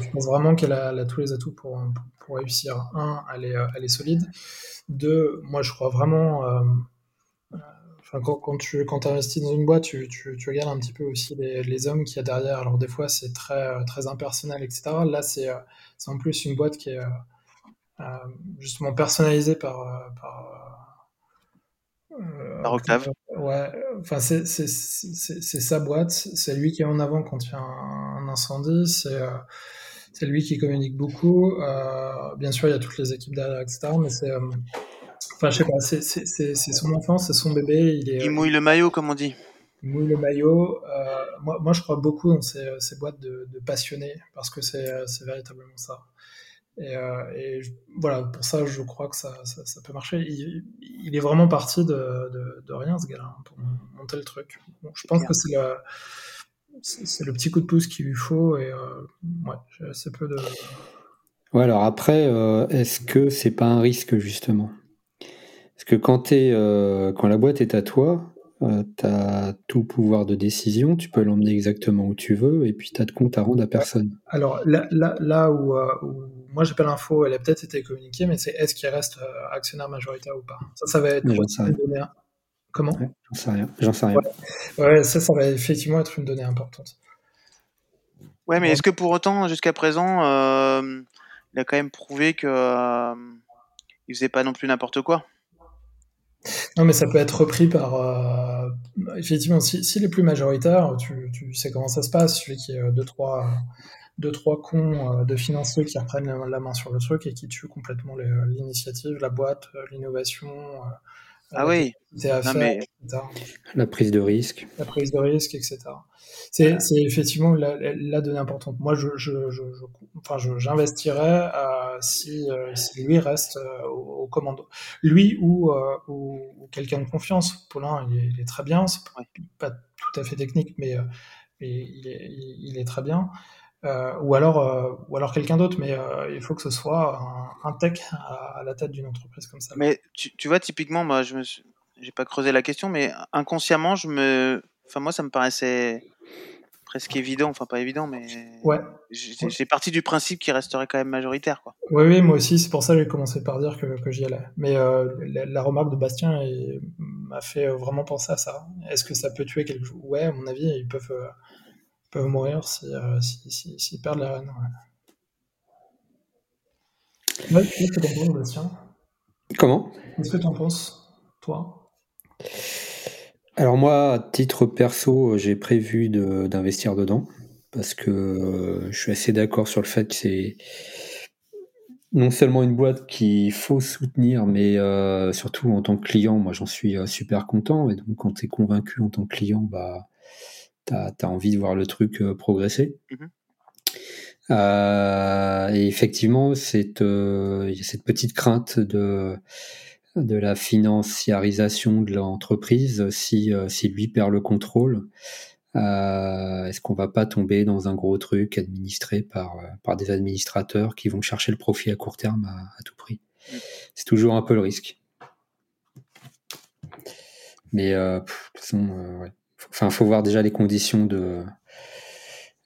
Je pense vraiment qu'elle a, a, tous les atouts pour, pour, réussir. Un, elle est, elle est solide. Deux, moi, je crois vraiment. Euh, enfin, quand, quand, tu quand investis dans une boîte, tu, tu, tu, regardes un petit peu aussi les, les hommes qu'il y a derrière. Alors, des fois, c'est très, très impersonnel, etc. Là, c'est en plus une boîte qui est justement personnalisée par. par euh, par Octave. ouais, enfin c'est sa boîte, c'est lui qui est en avant quand il y a un, incendie, c'est euh, c'est lui qui communique beaucoup. Euh, bien sûr, il y a toutes les équipes derrière, etc. Mais c'est, enfin, je sais pas, c'est son enfant, c'est son bébé. Il, est, il mouille le maillot, comme on dit. Il mouille le maillot. moi, moi, je crois beaucoup dans ces, ces boîtes de, de, passionnés parce que c'est véritablement ça. Et, euh, et, voilà, pour ça, je crois que ça, ça, ça peut marcher. Il, il, est vraiment parti de, de, de rien, ce gars-là, hein, pour monter le truc. Bon, je pense que c'est le, c'est le petit coup de pouce qu'il lui faut, et euh, ouais, j'ai assez peu de. Ouais, alors après, euh, est-ce que c'est pas un risque, justement? Parce que quand, es, euh, quand la boîte est à toi, euh, tu as tout pouvoir de décision, tu peux l'emmener exactement où tu veux, et puis tu as de compte à rendre à personne. Alors là, là, là où, euh, où moi j'ai pas l'info, elle a peut-être été communiquée, mais c'est est-ce qu'il reste euh, actionnaire majoritaire ou pas? Ça, ça va être une donnée. Comment? J'en sais rien. J'en sais rien. Ouais. ouais. ça, ça va effectivement être une donnée importante. Ouais, mais est-ce que pour autant, jusqu'à présent, euh, il a quand même prouvé que euh, il faisait pas non plus n'importe quoi? Non, mais ça peut être repris par. Euh, effectivement, s'il si, est plus majoritaire, tu, tu, sais comment ça se passe. Celui qui est deux, trois, deux, trois cons euh, de financiers qui reprennent la, main sur le truc et qui tuent complètement l'initiative, la boîte, euh, l'innovation. Ah oui, à faire, mais... la prise de risque. La prise de risque, etc. C'est effectivement la, la, donnée importante. Moi, je, je, je, je enfin, j'investirais euh, si, euh, si, lui reste euh, au, au, commando. Lui ou, ou, ou quelqu'un de confiance. Paulin, il est, il est très bien. C'est pas tout à fait technique, mais, mais il, est, il, est, très bien. Euh, ou alors, euh, ou alors quelqu'un d'autre, mais euh, il faut que ce soit un, un tech à, à, la tête d'une entreprise comme ça. Mais tu, tu, vois, typiquement, moi, je me j'ai pas creusé la question, mais inconsciemment, je me, enfin moi, ça me paraissait presque évident, enfin pas évident, mais ouais. j'ai ouais. parti du principe qu'il resterait quand même majoritaire, quoi. Oui, oui, moi aussi, c'est pour ça que j'ai commencé par dire que, que j'y allais. Mais euh, la, la, remarque de Bastien m'a fait vraiment penser à ça. Est-ce que ça peut tuer quelque chose? Ouais, à mon avis, ils peuvent peuvent mourir si, euh, si, si, si perdent la reine. Ouais. Qu'est-ce que t'en penses, Bastien? Comment? Qu'est-ce que t'en penses, toi? Alors moi, à titre perso, j'ai prévu d'investir de, dedans parce que euh, je suis assez d'accord sur le fait que c'est non seulement une boîte qu'il faut soutenir, mais euh, surtout en tant que client, moi j'en suis euh, super content. Et donc quand tu es convaincu en tant que client, bah tu as, envie de voir le truc euh, progresser. Mmh. Euh, et effectivement, c'est euh, il y a cette petite crainte de de la financiarisation de l'entreprise si si lui perd le contrôle. Euh, Est-ce qu'on va pas tomber dans un gros truc administré par par des administrateurs qui vont chercher le profit à court terme à, à tout prix? Mmh. C'est toujours un peu le risque. Mais euh, pff, de toute façon, euh, ouais. Enfin, faut voir déjà les conditions de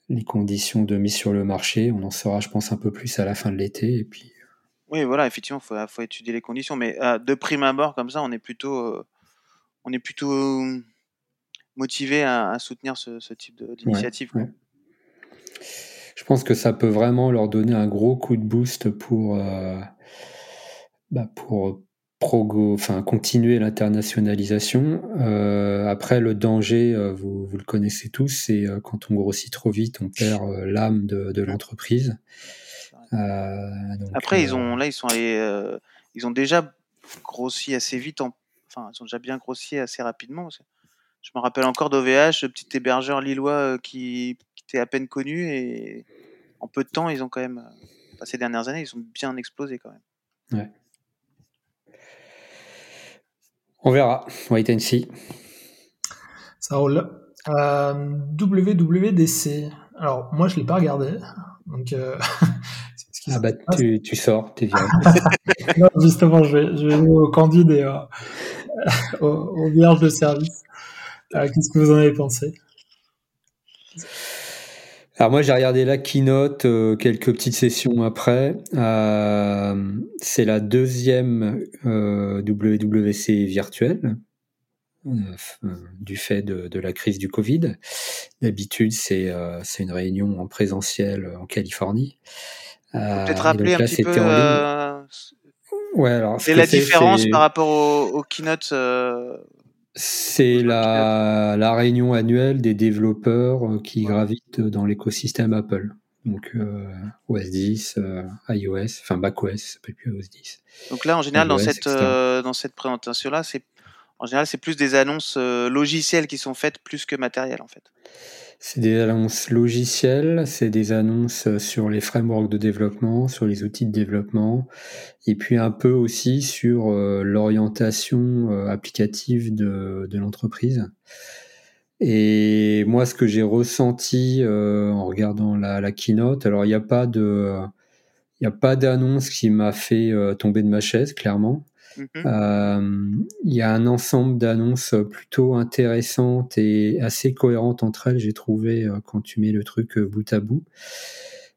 les conditions de mise sur le marché. On en saura, je pense, un peu plus à la fin de l'été. Et puis. Euh, oui, voilà, effectivement, faut, faut étudier les conditions. Mais euh, de prime abord, comme ça, on est plutôt, euh, on est plutôt euh, motivé à, à, soutenir ce, ce type d'initiative. Ouais, ouais. Je pense que ça peut vraiment leur donner un gros coup de boost pour, euh, bah pour progo, enfin continuer l'internationalisation. Euh, après, le danger, euh, vous, vous, le connaissez tous, c'est euh, quand on grossit trop vite, on perd l'âme de, de l'entreprise. après, ils ont là, ils sont allés, ils ont déjà grossi assez vite, en, enfin, ils ont déjà bien grossi assez rapidement. Je me rappelle encore d'OVH, le petit hébergeur lillois qui, qui étaient à peine connus et en peu de temps, ils ont quand même, ces dernières années, ils ont bien explosé quand même. Ouais. On verra. Wait and see. Ça roule. Euh, WWDC. Alors, moi, je ne l'ai pas regardé. Donc, euh, ah bah, tu, tu sors, tu viens. non, justement, je vais, je vais jouer au Candide et euh, au, au vierge de service. Euh, Qu'est-ce que vous en avez pensé? Alors moi j'ai regardé la keynote, euh, quelques petites sessions après. Euh, c'est la deuxième euh, WWC virtuelle euh, du fait de, de, la crise du Covid. D'habitude c'est c'est une réunion en présentiel en Californie. Peut-être rappeler un petit peu. Ouais, alors. C'est la différence par rapport aux, aux keynotes c'est la, la, réunion annuelle des développeurs euh, qui gravitent dans l'écosystème Apple. Donc euh, OS 10, euh, iOS, enfin macOS, ça s'appelle plus OS 10. Donc là, en général, dans, cette, euh, dans cette présentation-là, c'est en général, c'est plus des annonces logicielles qui sont faites plus que matérielles, en fait. C'est des annonces logicielles, c'est des annonces sur les frameworks de développement, sur les outils de développement, et puis un peu aussi sur euh, l'orientation euh, applicative de, l'entreprise. Et moi, ce que j'ai ressenti euh, en regardant la, keynote, alors il n'y a pas d'annonce qui m'a fait tomber de ma chaise, clairement. Mhm. Euh, il y a un ensemble d'annonces plutôt intéressantes et assez cohérentes entre elles, j'ai trouvé, euh, quand tu mets le truc euh, bout à bout.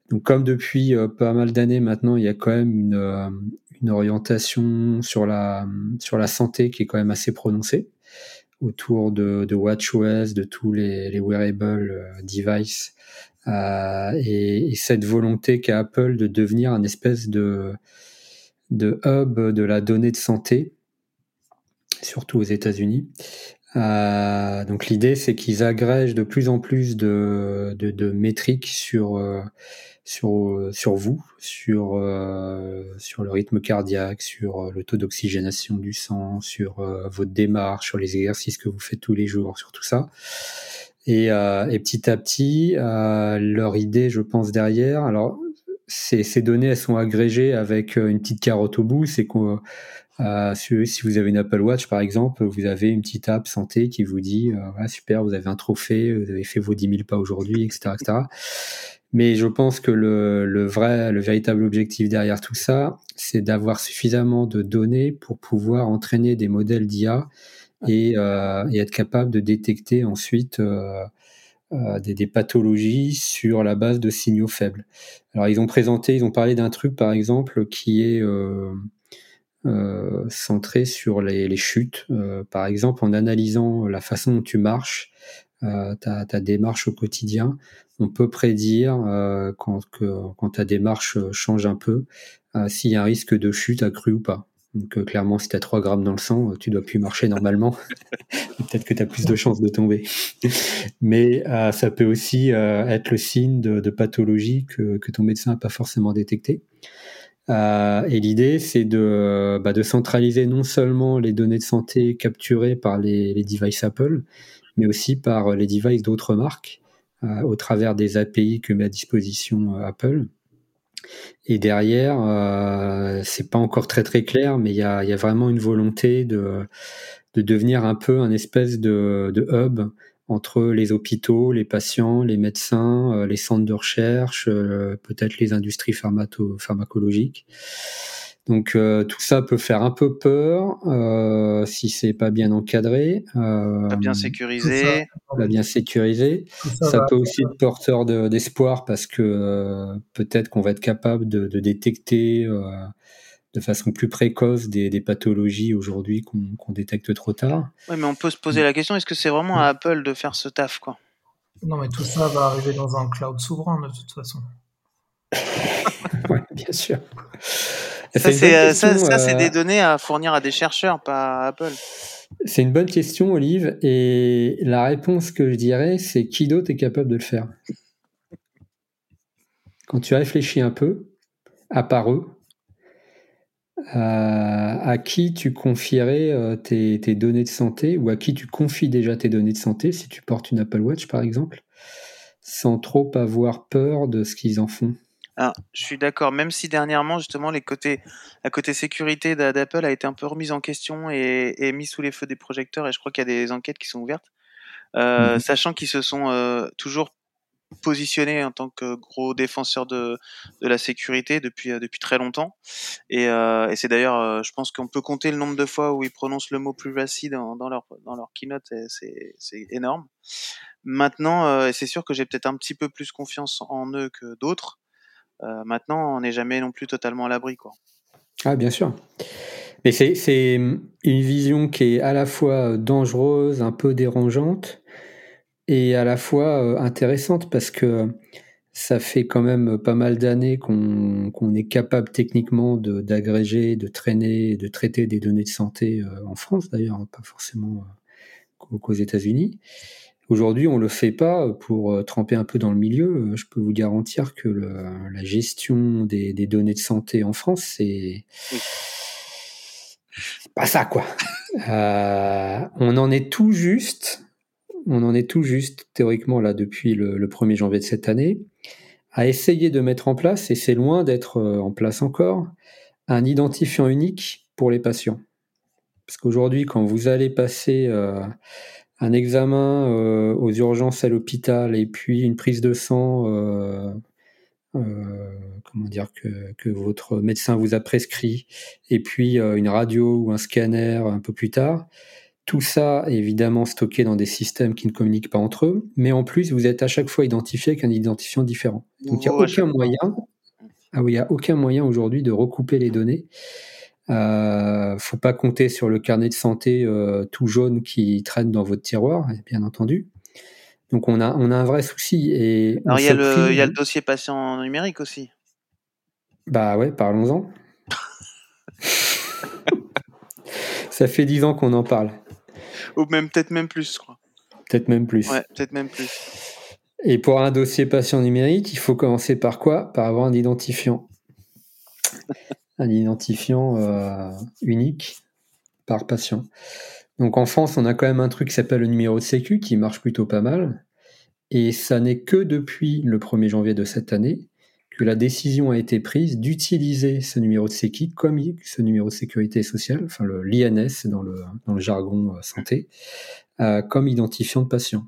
Donc comme depuis pas mal d'années maintenant, il y a quand même une, orientation sur la, sur la santé qui est quand même assez prononcée autour de, WatchOS, de tous les, les wearable devices, et, cette volonté qu'a Apple de devenir un espèce de de hub de la donnée de santé, surtout aux États-Unis. Euh, donc l'idée, c'est qu'ils agrègent de plus en plus de, de, de métriques sur, euh, sur, sur vous, sur, euh, sur le rythme cardiaque, sur le taux d'oxygénation du sang, sur euh, votre démarche, sur les exercices que vous faites tous les jours, sur tout ça. Et, euh, et petit à petit, leur idée, je pense, derrière, alors ces, données, elles sont agrégées avec euh, une petite carotte au bout. C'est que euh, si vous avez une Apple Watch, par exemple, vous avez une petite app santé qui vous dit euh, super, vous avez un trophée, vous avez fait vos 10 000 pas aujourd'hui, etc., etc. Mais je pense que le, vrai, le véritable objectif derrière tout ça, c'est d'avoir suffisamment de données pour pouvoir entraîner des modèles d'IA et, euh, et, être capable de détecter ensuite euh, euh, des, des, pathologies sur la base de signaux faibles. Alors ils ont présenté, ils ont parlé d'un truc par exemple qui est euh, euh, centré sur les, chutes. Euh, par exemple en analysant la façon dont tu marches, euh, ta, démarche au quotidien, on peut prédire quand, quand ta démarche change un peu s'il y a un risque de chute accru ou pas. Donc clairement, si tu as 3 grammes dans le sang, tu dois plus marcher normalement. Peut-être que tu as plus de chances de tomber. Mais euh, ça peut aussi euh, être le signe de, pathologie que, ton médecin n'a pas forcément détecté. Euh, et l'idée, c'est de, bah, de centraliser non seulement les données de santé capturées par les devices Apple, mais aussi par les devices d'autres marques, au travers des API que met à disposition Apple et derrière, euh, c'est pas encore très très clair, mais il y a, vraiment une volonté de, de devenir un peu un espèce de, hub entre les hôpitaux, les patients, les médecins, euh, les centres de recherche, euh, peut-être les industries pharmacologiques. Donc euh, tout ça peut faire un peu peur euh, si c'est pas bien encadré, euh, pas bien sécurisé, pas bien sécurisé. Ça, ça peut aussi être porteur d'espoir parce que euh, peut-être qu'on va être capable de, de détecter euh, de façon plus précoce des, des pathologies aujourd'hui qu'on détecte trop tard. Oui, mais on peut se poser la question est-ce que c'est vraiment à Apple de faire ce taf quoi? Non, mais tout ça va arriver dans un cloud souverain de toute façon. oui, bien sûr. Ça, c'est euh, euh, des données à fournir à des chercheurs, pas à Apple. C'est une bonne question, Olive. Et la réponse que je dirais, c'est qui d'autre est capable de le faire Quand tu réfléchis un peu, à part eux, à qui tu confierais euh, tes, tes, données de santé ou à qui tu confies déjà tes données de santé si tu portes une Apple Watch, par exemple sans trop avoir peur de ce qu'ils en font. Ah, je suis d'accord, même si dernièrement, justement, les côtés, la côté sécurité d'Apple a été un peu remise en question et, et mis sous les feux des projecteurs, et je crois qu'il y a des enquêtes qui sont ouvertes, euh, mhm. sachant qu'ils se sont euh, toujours positionnés en tant que gros défenseurs de, de la sécurité depuis, euh, depuis très longtemps. Et, euh, et c'est d'ailleurs, euh, je pense qu'on peut compter le nombre de fois où ils prononcent le mot privacy dans, dans, leur, dans leur keynote, c'est énorme. Maintenant, c'est sûr que j'ai peut-être un petit peu plus confiance en eux que d'autres. Euh, maintenant, on n'est jamais non plus totalement à l'abri, quoi. Ah, bien sûr. Mais c'est une vision qui est à la fois dangereuse, un peu dérangeante, et à la fois euh, intéressante parce que ça fait quand même pas mal d'années qu'on est capable techniquement d'agréger, de, traîner, de traiter des données de santé euh, en France d'ailleurs, pas forcément qu'aux États-Unis. Aujourd'hui, on le fait pas pour euh, tremper un peu dans le milieu. Je peux vous garantir que la gestion des, données de santé en France, c'est pas ça, quoi. Euh, on en est tout juste, on en est tout juste, théoriquement, là, depuis le, 1er janvier de cette année, à essayer de mettre en place, et c'est loin d'être euh, en place encore, un identifiant unique pour les patients. Parce qu'aujourd'hui, quand vous allez passer un examen euh, aux urgences à l'hôpital et puis une prise de sang, euh, euh, comment dire, que, que, votre médecin vous a prescrit, et puis une radio ou un scanner un peu plus tard. Tout ça est évidemment stocké dans des systèmes qui ne communiquent pas entre eux, mais en plus, vous êtes à chaque fois identifié avec un identifiant différent. Donc, il n'y a aucun moyen, ah oui, y a aucun moyen aujourd'hui de recouper les données. Euh, faut pas compter sur le carnet de santé euh, tout jaune qui traîne dans votre tiroir, bien entendu. Donc on a, on a un vrai souci. Et Alors il y, a le, y a le dossier patient numérique aussi. Bah ouais, parlons-en. Ça fait dix ans qu'on en parle. Ou même peut-être même plus, je crois. Peut-être même plus. Ouais, peut-être même plus. Et pour un dossier patient numérique, il faut commencer par quoi? Par avoir un identifiant un identifiant euh, unique par patient. Donc en France, on a quand même un truc qui s'appelle le numéro de sécu qui marche plutôt pas mal. Et ça n'est que depuis le 1er janvier de cette année que la décision a été prise d'utiliser ce numéro de sécu comme ce numéro de sécurité sociale, enfin l'INS dans le, dans le jargon euh, santé, euh, comme identifiant de patient.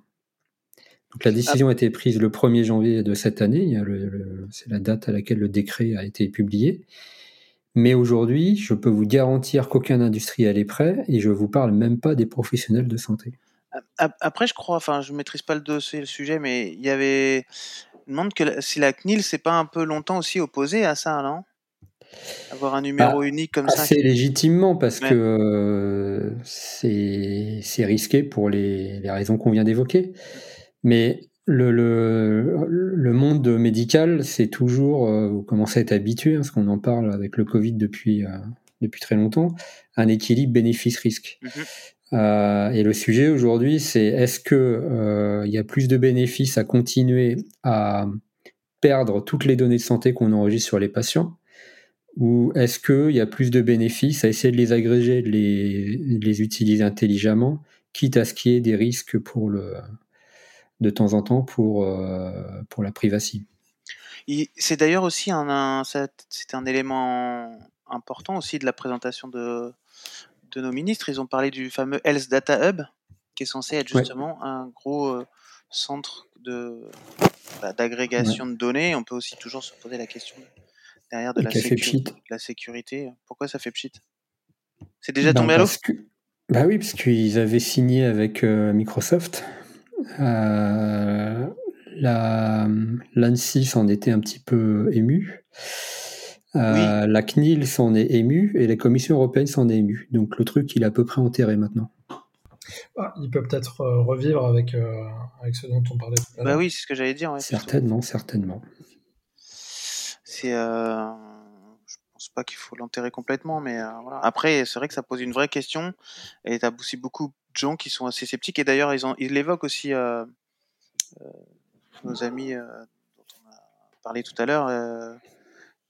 Donc la décision a été prise le 1er janvier de cette année, c'est la date à laquelle le décret a été publié. Mais aujourd'hui, je peux vous garantir qu'aucun industriel est prêt et je vous parle même pas des professionnels de santé. Après, je crois, enfin, je maîtrise pas le dossier, le sujet, mais il y avait. Je demande que si la CNIL s'est pas un peu longtemps aussi opposée à ça, non? Avoir un numéro ah, unique comme ça. C'est légitimement parce que euh, c'est risqué pour les, les raisons qu'on vient d'évoquer. Mais le, le, le, monde médical, c'est toujours, euh, vous commencez à être habitué, hein, parce qu'on en parle avec le Covid depuis, euh, depuis très longtemps, un équilibre bénéfice-risque. Mhm. Euh, et le sujet aujourd'hui, c'est est-ce que il y a plus de bénéfices à continuer à perdre toutes les données de santé qu'on enregistre sur les patients, ou est-ce qu'il y a plus de bénéfices à essayer de les agréger, de les, de les utiliser intelligemment, quitte à ce qu'il y ait des risques pour le de temps en temps pour, euh, pour la privacy. C'est d'ailleurs aussi un, un c'est un élément important aussi de la présentation de, de nos ministres. Ils ont parlé du fameux Health Data Hub, qui est censé être justement un gros euh, centre de bah, d'agrégation de données. On peut aussi toujours se poser la question derrière de la, la, sécurité. Pourquoi ça fait pchit? C'est déjà ben, tombé à l'eau? Bah oui, parce qu'ils avaient signé avec euh, Microsoft euh, L'ANSI s'en était un petit peu ému. Euh, la CNIL s'en est émue et la Commission européenne s'en est émue. Donc le truc, il est à peu près enterré maintenant. Ah, il peut peut-être euh, revivre avec, avec ce dont on parlait tout à bah l'heure. Bah oui, c'est ce que j'allais dire. certainement, certainement. C'est, je pense pas qu'il faut l'enterrer complètement, mais voilà. Après, c'est vrai que ça pose une vraie question et tu as aussi beaucoup gens qui sont assez sceptiques. Et d'ailleurs, ils, ils l'évoquent aussi, euh, euh, nos amis euh, dont on a parlé tout à l'heure.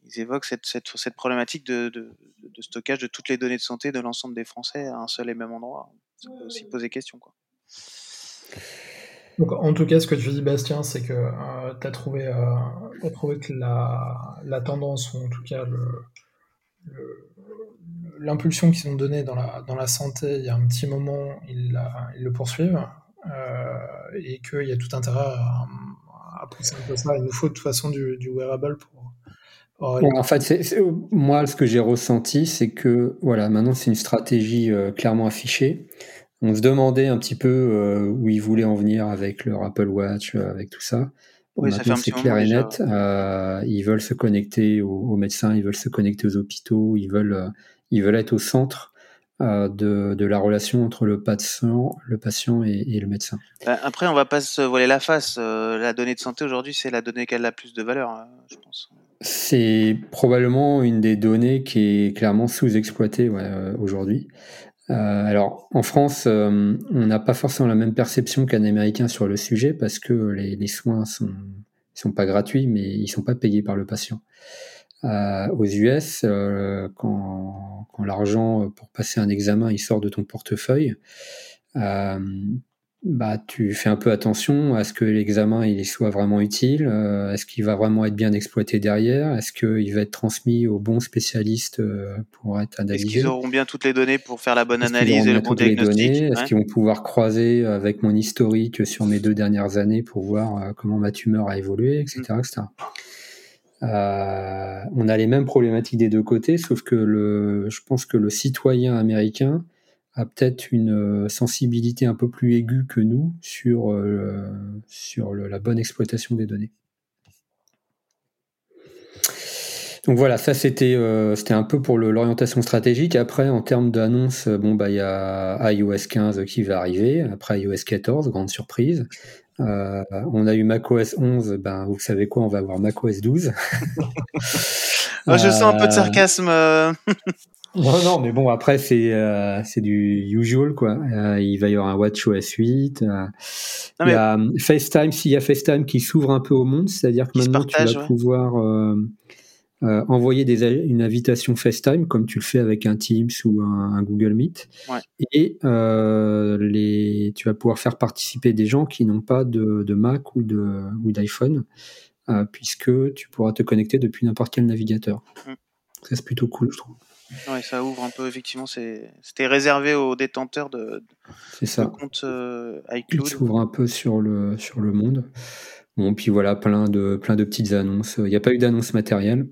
ils évoquent cette, cette, cette problématique de, de, de, stockage de toutes les données de santé de l'ensemble des Français à un seul et même endroit. Ça peut aussi poser question. Quoi. Donc, en tout cas, ce que tu dis, Bastien, c'est que euh, tu as, trouvé, trouvé que la, la, tendance, ou en tout cas l'impulsion qu'ils ont donnée dans la, dans la santé il y a un petit moment, ils, le poursuivent, euh, et qu'il y a tout intérêt à, à, pousser un ça. Il nous faut de toute façon du, wearable pour. en fait, moi, ce que j'ai ressenti, c'est que voilà, maintenant c'est une stratégie euh, clairement affichée on se demandait un petit peu euh, où ils voulaient en venir avec leur Apple Watch, avec tout ça. Oui, maintenant, c'est clair et net. Euh, ils veulent se connecter aux, médecins, ils veulent se connecter aux hôpitaux, ils veulent, ils veulent être au centre de, de, la relation entre le patient, le patient et, le médecin. Bah, après, on va pas se voiler la face. la donnée de santé aujourd'hui, c'est la donnée qui a la plus de valeur, je pense. C'est probablement une des données qui est clairement sous-exploitée ouais, aujourd'hui. Euh, alors, en France, euh, on n'a pas forcément la même perception qu'un Américain sur le sujet parce que les, soins sont, sont pas gratuits, mais ils sont pas payés par le patient. Euh, aux US, quand, quand l'argent pour passer un examen il sort de ton portefeuille, bah, tu fais un peu attention à ce que l'examen il soit vraiment utile, euh, est-ce qu'il va vraiment être bien exploité derrière, est-ce qu'il va être transmis aux bons spécialistes euh, pour être analysé. Est-ce qu'ils auront bien toutes les données pour faire la bonne analyse et le bon diagnostic? Est-ce qu'ils vont pouvoir croiser avec mon historique sur mes deux dernières années pour voir euh, comment ma tumeur a évolué, etc. Etc. Euh, on a les mêmes problématiques des deux côtés, sauf que le, je pense que le citoyen américain a peut-être une euh, sensibilité un peu plus aiguë que nous sur, euh, sur la bonne exploitation des données. Donc voilà, ça c'était euh, c'était un peu pour l'orientation stratégique. Après, en termes d'annonces, bon bah il y a iOS 15 qui va arriver. Après iOS 14, grande surprise. on a eu macOS 11. Ben vous savez quoi, on va avoir macOS 12. je sens un peu de sarcasme. Non, non, mais bon, après, c'est euh, c'est du usual, quoi. Euh, il va y avoir un WatchOS 8. Euh, il y a FaceTime, s'il y a FaceTime qui s'ouvre un peu au monde, c'est-à-dire que maintenant, tu vas pouvoir envoyer des, une invitation FaceTime, comme tu le fais avec un Teams ou un, Google Meet. Ouais. Et les, tu vas pouvoir faire participer des gens qui n'ont pas de, de Mac ou d'iPhone, puisque tu pourras te connecter depuis n'importe quel navigateur. Mm. Ça, c'est plutôt cool, je trouve. Ouais, ça ouvre un peu, effectivement. C'était réservé aux détenteurs de, ça. compte euh, iCloud. Il s'ouvre un peu sur le, sur le monde. Bon, puis voilà, plein de, plein de petites annonces. Il n'y a pas eu d'annonce matérielle.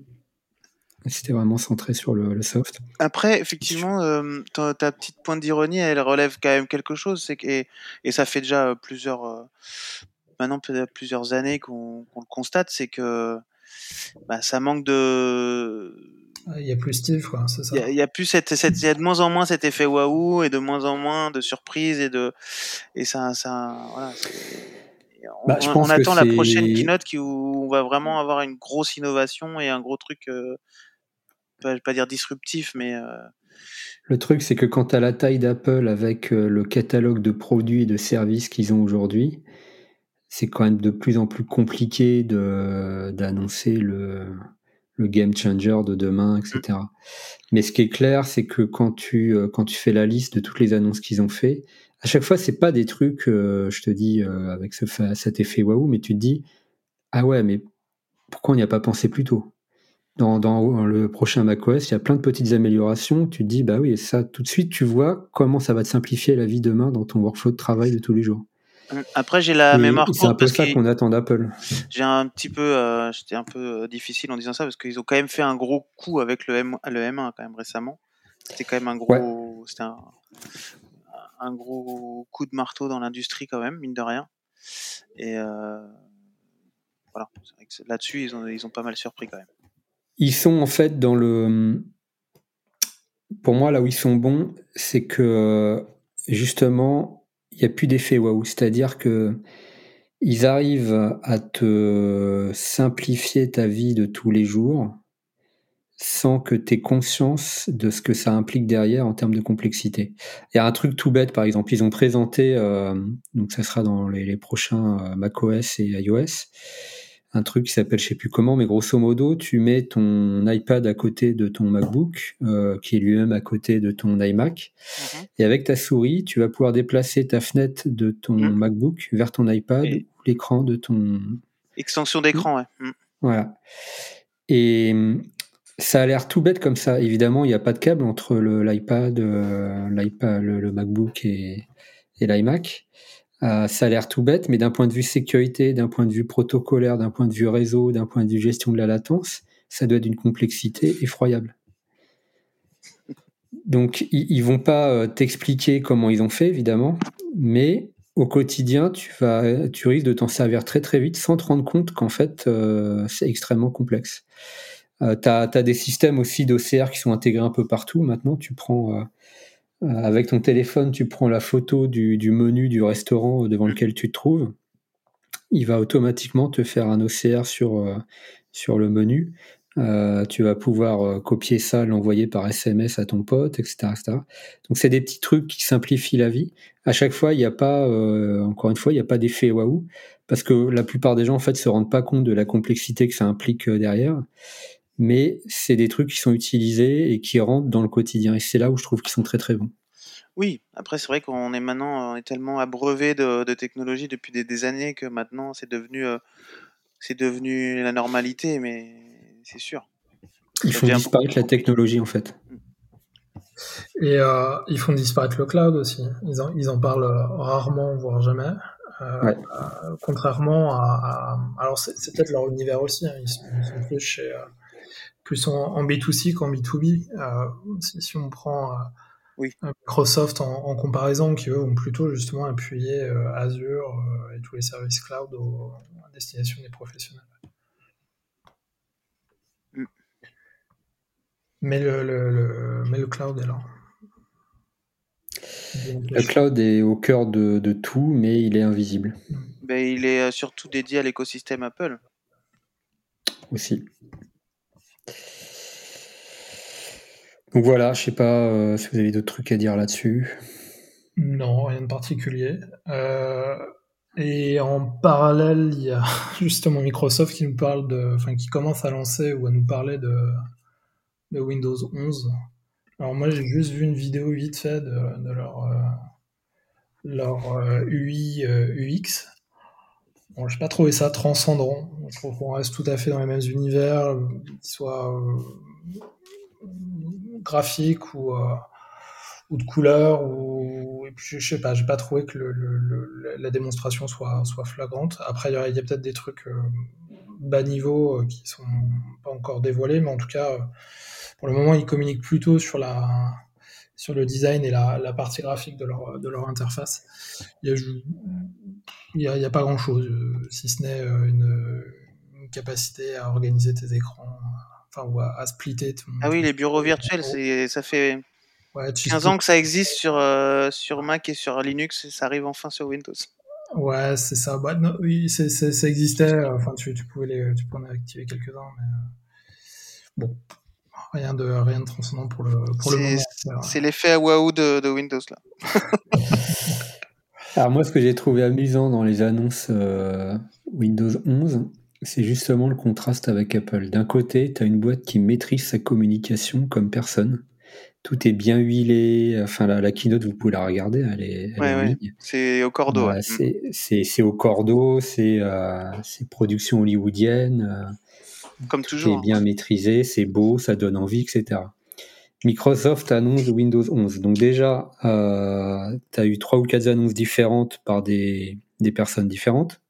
C'était vraiment centré sur le, soft. Après, effectivement, euh, ta, petite pointe d'ironie, elle relève quand même quelque chose. Que, et, ça fait déjà plusieurs, euh, maintenant plusieurs années qu'on le constate, c'est que bah, ça manque de il y a plus Steve, quoi, c'est ça. Il y, a plus cette, cette, il y a de moins en moins cet effet waouh et de moins en moins de surprise et de, et ça, ça, voilà. On, bah, je pense on attend la prochaine keynote qui, où on va vraiment avoir une grosse innovation et un gros truc, euh, pas, pas dire disruptif, mais. Euh... Le truc, c'est que quand tu as la taille d'Apple avec euh, le catalogue de produits et de services qu'ils ont aujourd'hui, c'est quand même de plus en plus compliqué d'annoncer le, le game changer de demain, etc. Mais ce qui est clair, c'est que quand tu, euh, quand tu fais la liste de toutes les annonces qu'ils ont fait, à chaque fois, c'est pas des trucs, euh, je te dis, euh, avec ce, cet effet waouh, mais tu te dis, ah ouais, mais pourquoi on n'y a pas pensé plus tôt? Dans, dans, le prochain macOS, il y a plein de petites améliorations. Tu te dis, bah oui, ça, tout de suite, tu vois comment ça va te simplifier la vie demain dans ton workflow de travail de tous les jours. Après, j'ai la mémoire courte. C'est un peu ça qu'on attend d'Apple. J'ai un petit peu, euh, j'étais un peu euh, difficile en disant ça parce qu'ils ont quand même fait un gros coup avec le, M, le M1 quand même récemment. C'était quand même un gros, c'était un, un, gros coup de marteau dans l'industrie quand même, mine de rien. Et euh, voilà, là-dessus, ils ont, ils ont pas mal surpris quand même. Ils sont en fait dans le, pour moi là où ils sont bons, c'est que justement il n'y a plus d'effet waouh. C'est-à-dire que ils arrivent à te simplifier ta vie de tous les jours sans que tu aies conscience de ce que ça implique derrière en termes de complexité. Il y a un truc tout bête, par exemple, ils ont présenté, euh, donc ça sera dans les, prochains euh, macOS et iOS, un truc qui s'appelle je sais plus comment, mais grosso modo, tu mets ton iPad à côté de ton MacBook, euh, qui est lui-même à côté de ton iMac, Mhm. et avec ta souris, tu vas pouvoir déplacer ta fenêtre de ton Mhm. MacBook vers ton iPad Et- ou l'écran de ton Extension d'écran, ouais. Mm. voilà. Et hum, ça a l'air tout bête comme ça. Évidemment, il n'y a pas de câble entre le- l'iPad, euh, l'iPad, le, le MacBook et, et l'iMac. Euh, ça a l'air tout bête, mais d'un point de vue sécurité, d'un point de vue protocolaire, d'un point de vue réseau, d'un point de vue gestion de la latence, ça doit être d'une complexité effroyable. Donc, ils, ils vont pas euh, t'expliquer comment ils ont fait, évidemment, mais au quotidien, tu risques de t'en servir très très vite sans te rendre compte qu'en fait, euh, c'est extrêmement complexe. Tu as, des systèmes aussi d'OCR qui sont intégrés un peu partout. Maintenant, tu prends avec ton téléphone, tu prends la photo du, du menu du restaurant devant lequel tu te trouves. Il va automatiquement te faire un OCR sur, euh, sur le menu. Euh, tu vas pouvoir euh, copier ça, l'envoyer par SMS à ton pote, etc. etc. Donc c'est des petits trucs qui simplifient la vie. À chaque fois, il n'y a pas, euh, encore une fois, il n'y a pas d'effet waouh, parce que la plupart des gens en fait se rendent pas compte de la complexité que ça implique euh, derrière. Mais c'est des trucs qui sont utilisés et qui rentrent dans le quotidien. Et c'est là où je trouve qu'ils sont très très bons. Oui, après c'est vrai qu'on est maintenant on est tellement abreuvé de, de technologie depuis des, des, années que maintenant c'est devenu euh, c'est devenu la normalité, mais c'est sûr. Ils font disparaître la technologie en fait. Et euh, ils font disparaître le cloud aussi. Ils en, ils en parlent rarement, voire jamais. Euh, ouais. euh, contrairement à, à alors c'est peut-être leur univers aussi. Hein. Ils, sont, ils, sont, plus chez plus en, en B2C qu'en B2B. Si, si, on prend oui. Microsoft en, en, comparaison, qui eux ont plutôt justement appuyé euh, Azure euh, et tous les services cloud au, à destination des professionnels. Mm. Mais, le, le, le, mais le cloud est là. Le cloud est au cœur de, de tout, mais il est invisible. Ben, il est euh, surtout dédié à l'écosystème Apple. Aussi. Donc voilà, je sais pas euh, si vous avez d'autres trucs à dire là-dessus. Non, rien de particulier. Euh, et en parallèle, il y a justement Microsoft qui nous parle de, enfin qui commence à lancer ou à nous parler de, Windows 11. Alors moi, j'ai juste vu une vidéo vite fait de, leur leur euh, UI UX. Bon, j'ai pas trouvé ça transcendant. Je trouve qu'on reste tout à fait dans les mêmes univers, qu'ils soient graphiques ou, euh, ou de couleurs ou et puis, je sais pas j'ai pas trouvé que la démonstration soit soit flagrante. Après il y a, peut-être des trucs euh, bas niveau euh, qui sont pas encore dévoilés mais en tout cas pour le moment ils communiquent plutôt sur la sur le design et la, la partie graphique de leur de leur interface. Il y a, a, a pas grand chose si ce n'est une capacité à organiser tes écrans enfin ou à, à splitter ton, ah oui les bureaux virtuels c'est ça fait Ouais, 15 ans que ça existe sur, euh, sur Mac et sur Linux et ça arrive enfin sur Windows. Ouais, c'est ça. Bah, non, oui, c'est, c'est, ça existait. Enfin, tu, tu, pouvais les, tu pouvais en activer quelques-uns, mais euh... bon, rien de, rien de transcendant pour le, pour le moment. C'est l'effet waouh de, de, Windows là. Alors moi, ce que j'ai trouvé amusant dans les annonces euh, Windows 11, c'est justement le contraste avec Apple. D'un côté, tu as une boîte qui maîtrise sa communication comme personne tout est bien huilé. Enfin, la, la, keynote, vous pouvez la regarder, elle est, elle ouais, est ouais. C'est au cordeau. Ouais. C'est au cordeau, c'est euh, production hollywoodienne. Euh, Comme toujours. C'est bien maîtrisé, c'est beau, ça donne envie, etc. Microsoft annonce Windows 11. Donc déjà, euh, tu as eu trois ou quatre annonces différentes par des, des personnes différentes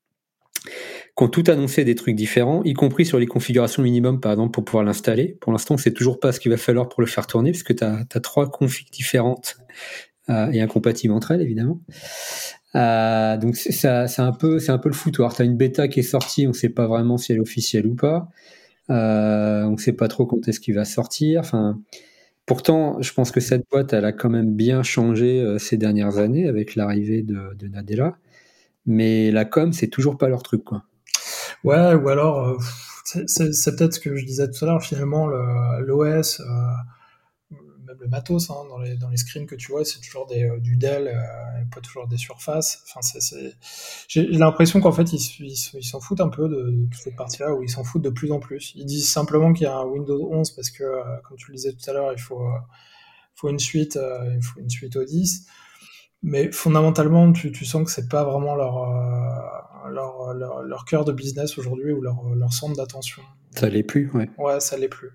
qui ont tout annoncé des trucs différents, y compris sur les configurations minimum, par exemple, pour pouvoir l'installer. Pour l'instant, on sait toujours pas ce qu'il va falloir pour le faire tourner, puisque tu as, trois configs différentes euh, et incompatibles entre elles, évidemment. Euh, donc c'est un peu un peu le foutoir. Tu as une bêta qui est sortie, on sait pas vraiment si elle est officielle ou pas. Euh, on sait pas trop quand est-ce qu'il va sortir. Enfin, pourtant, je pense que cette boîte, elle a quand même bien changé euh, ces dernières années avec l'arrivée de, de Nadella. Mais la com, c'est toujours pas leur truc, quoi. Ouais, ou alors, euh, c'est peut-être ce que je disais tout à l'heure, finalement, l'OS, euh, même le matos, hein, dans, les, dans les screens que tu vois, c'est toujours des, du Dell, pas toujours des surfaces. Enfin, J'ai l'impression qu'en fait, ils, ils, s'en foutent un peu de, toute cette partie-là, où ils s'en foutent de plus en plus. Ils disent simplement qu'il y a un Windows 11 parce que, comme tu le disais tout à l'heure, il faut, faut une suite, il faut une suite au 10 mais fondamentalement, tu, tu sens que c'est pas vraiment leur, euh, leur, leur, leur, cœur de business aujourd'hui ou leur, leur centre d'attention. Ça l'est plus, ouais. Ouais, ça l'est plus.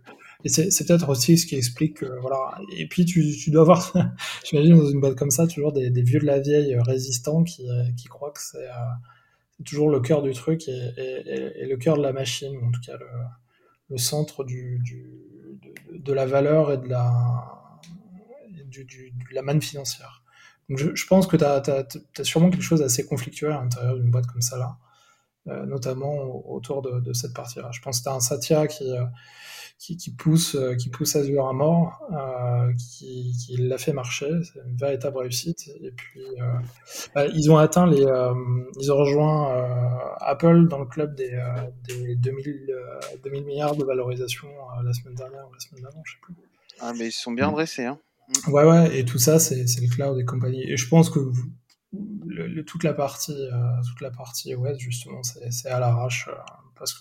Et c'est peut-être aussi ce qui explique que, voilà. Et puis, tu, tu dois avoir, j'imagine, dans une boîte comme ça, toujours des, des, vieux de la vieille résistants qui, qui croient que c'est euh, toujours le cœur du truc et, et, et, le cœur de la machine, ou en tout cas le, le centre du, du de, de, la valeur et de la, du, du, de la manne financière je, pense que tu as, sûrement quelque chose d'assez conflictuel à l'intérieur d'une boîte comme ça là, euh, notamment autour de, cette partie-là. Je pense que tu as un Satya qui, euh, qui, pousse, euh, qui pousse Azure à mort, qui, qui l'a fait marcher, c'est une véritable réussite. Et puis, bah, ils ont atteint les, ils ont rejoint Apple dans le club des, des 2000, 2000 milliards de valorisation la semaine dernière ou la semaine d'avant, je sais plus. Ah, mais ils sont bien dressés, hein. Ouais, ouais, et tout ça, c'est le cloud et compagnie. Et je pense que le, toute la partie, euh, toute la partie OS, justement, c'est à l'arrache, euh, parce que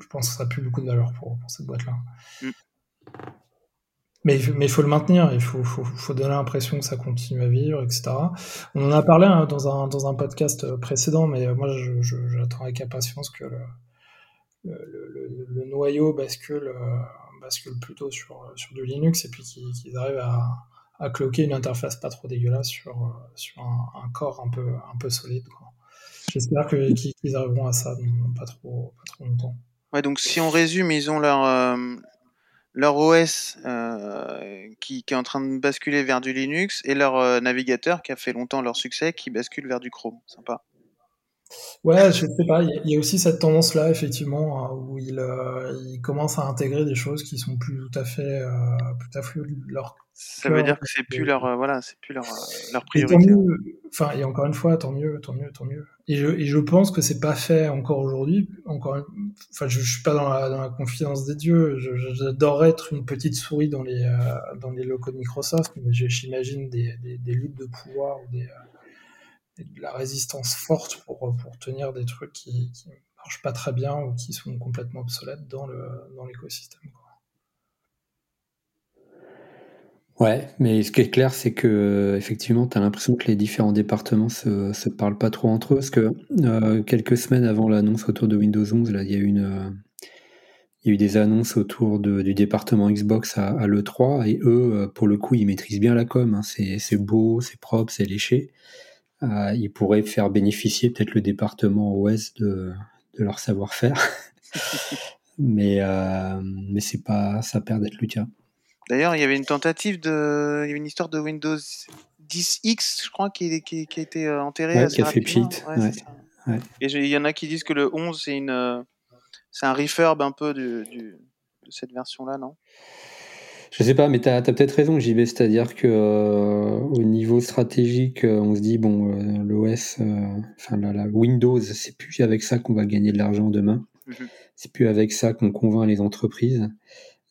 je pense que ça n'a plus beaucoup de valeur pour, pour cette boîte-là. Mm. Mais, mais il faut le maintenir, il faut, faut, faut donner l'impression que ça continue à vivre, etc. On en a parlé hein, dans, un, dans un podcast précédent, mais moi, j'attends avec impatience que le, le, le noyau bascule euh, bascule plutôt sur, sur du Linux et puis qu'ils arrivent à, à cloquer une interface pas trop dégueulasse sur, sur un, corps un peu, un peu solide. J'espère qu'ils arriveront à ça pas trop, pas trop longtemps. Ouais, donc si on résume, ils ont leur, euh, leur OS euh, qui, est en train de basculer vers du Linux et leur euh, navigateur qui a fait longtemps leur succès qui bascule vers du Chrome. Sympa. Ouais, je sais pas. Il y, a aussi cette tendance-là, effectivement, hein, où il, euh, il commence à intégrer des choses qui sont plus tout à fait, euh, à fait leur. Ça veut dire que c'est plus leur, euh, voilà, c'est plus leur, euh, leur priorité. enfin, et encore une fois, tant mieux, tant mieux, tant mieux. Et je, et je pense que c'est pas fait encore aujourd'hui. Encore, enfin, je, je, suis pas dans la, dans la confidence des dieux. J'adorerais être une petite souris dans les, euh, dans les locaux de Microsoft, mais j'imagine des, des, des, luttes de pouvoir ou des de la résistance forte pour, pour tenir des trucs qui, qui marchent pas très bien ou qui sont complètement obsolètes dans le dans l'écosystème. Ouais, mais ce qui est clair, c'est que effectivement, tu as l'impression que les différents départements se, se parlent pas trop entre eux, parce que euh, quelques semaines avant l'annonce autour de Windows 11, là, il y a eu y a eu des annonces autour du département Xbox à, à l'E3, et eux, euh, pour le coup, ils maîtrisent bien la com. Hein. C'est beau, c'est propre, c'est léché. Euh, ils pourraient faire bénéficier peut-être le département OS de, de leur savoir-faire. mais euh, mais c'est pas ça perd d'être le cas. D'ailleurs, il y avait une tentative de, il y avait une histoire de Windows 10X, je crois, qui, qui, qui a été euh, enterrée. Ouais, qui a fait pchit. Ouais, ouais. Et il y en a qui disent que le 11 c'est une, euh, c'est un refurb un peu du, du, de cette version-là, non? Je sais pas, mais tu as, peut-être raison, JB, c'est-à-dire que euh, au niveau stratégique, euh, on se dit bon, euh, l'OS, enfin la, Windows, c'est plus avec ça qu'on va gagner de l'argent demain. Mhm. C'est plus avec ça qu'on convainc les entreprises.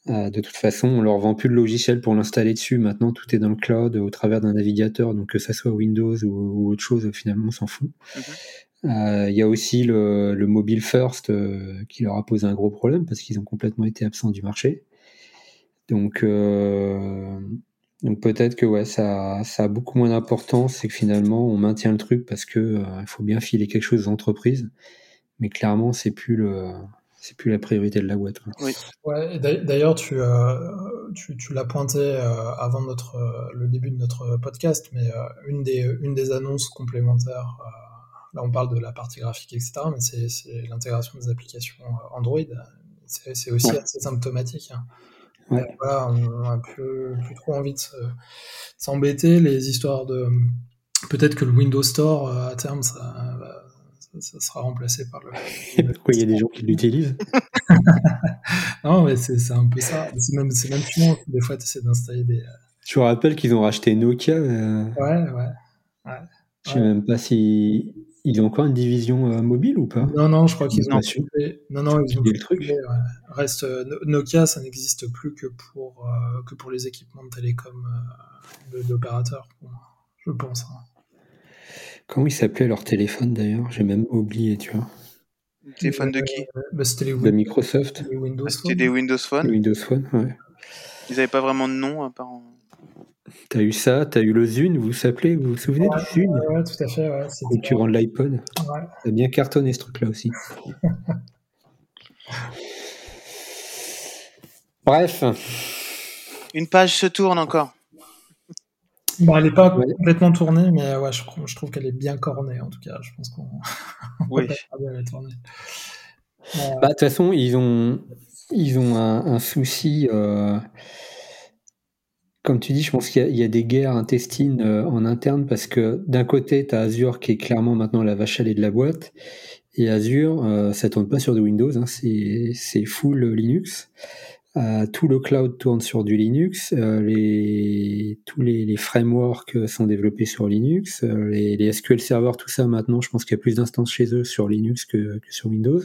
de toute façon, on leur vend plus de logiciel pour l'installer dessus. Maintenant, tout est dans le cloud au travers d'un navigateur, donc que ça soit Windows ou, autre chose, finalement, on s'en fout. Mhm. Il y a aussi le, le mobile first qui leur a posé un gros problème parce qu'ils ont complètement été absents du marché. Donc, euh, donc peut-être que ouais, ça, ça a beaucoup moins d'importance, c'est que finalement on maintient le truc parce que euh, il faut bien filer quelque chose aux entreprises, mais clairement c'est plus le, c'est plus la priorité de la boîte. Oui. Ouais, D'ailleurs, tu, euh, tu, tu l'as pointé avant notre, le début de notre podcast, mais une, des, une des annonces complémentaires, là on parle de la partie graphique, etc., mais c'est l'intégration des applications Android. C'est aussi assez symptomatique. Hein. Voilà, on a plus, plus trop envie de s'embêter. Les histoires de. Peut-être que le Windows Store, euh, à terme, ça, ça, sera remplacé par le. Pourquoi il y a des gens qui l'utilisent? Non, mais c'est un peu ça. C'est même, même chiant. Des fois, tu essaies d'installer des. Euh, tu te rappelles qu'ils ont racheté Nokia euh... Ouais, ouais. ouais. Je sais même pas si ils ont encore une division euh, mobile ou pas? Non, non, je crois qu'ils ont coupé- Non, non, ils ont le truc? ouais. Reste euh, No- Nokia, ça n'existe plus que pour euh, que pour les équipements de télécom euh, d'opérateurs, moi, je pense. hein. Comment ils s'appelaient leur téléphone d'ailleurs? J'ai même oublié, tu vois. Téléphone de qui? bah, c'était les, De Microsoft, Windows. Ah, C'était Phone. des Windows Phone? Windows Phone, ouais. Ils n'avaient pas vraiment de nom à part. en- T'as eu ça, t'as eu le Zune, vous vous appelez, vous vous souvenez Ouais, du Zune ouais, ouais, tout à fait. Ouais, Concurrent de l'iPod. ouais. A bien cartonné ce truc-là aussi. Bref, Une page se tourne encore. Bon, elle n'est pas Ouais. complètement tournée, mais ouais, je, trouve- je trouve qu'elle est bien cornée, en tout cas. Je pense qu'on Oui. va pas bien la tourner. Euh, bah, de toute façon, ils ont, ils ont un, un souci. euh, comme tu dis, je pense qu'il y, a- des guerres intestines euh, en interne parce que d'un côté, tu as Azure qui est clairement maintenant la vache à lait de la boîte. Et Azure, euh, ça tourne pas sur du Windows, hein, c'est full Linux. Euh, tout le cloud tourne sur du Linux. euh, tous les, frameworks sont développés sur Linux. les, SQL Server, tout ça maintenant, je pense qu'il y a plus d'instances chez eux sur Linux que sur Windows.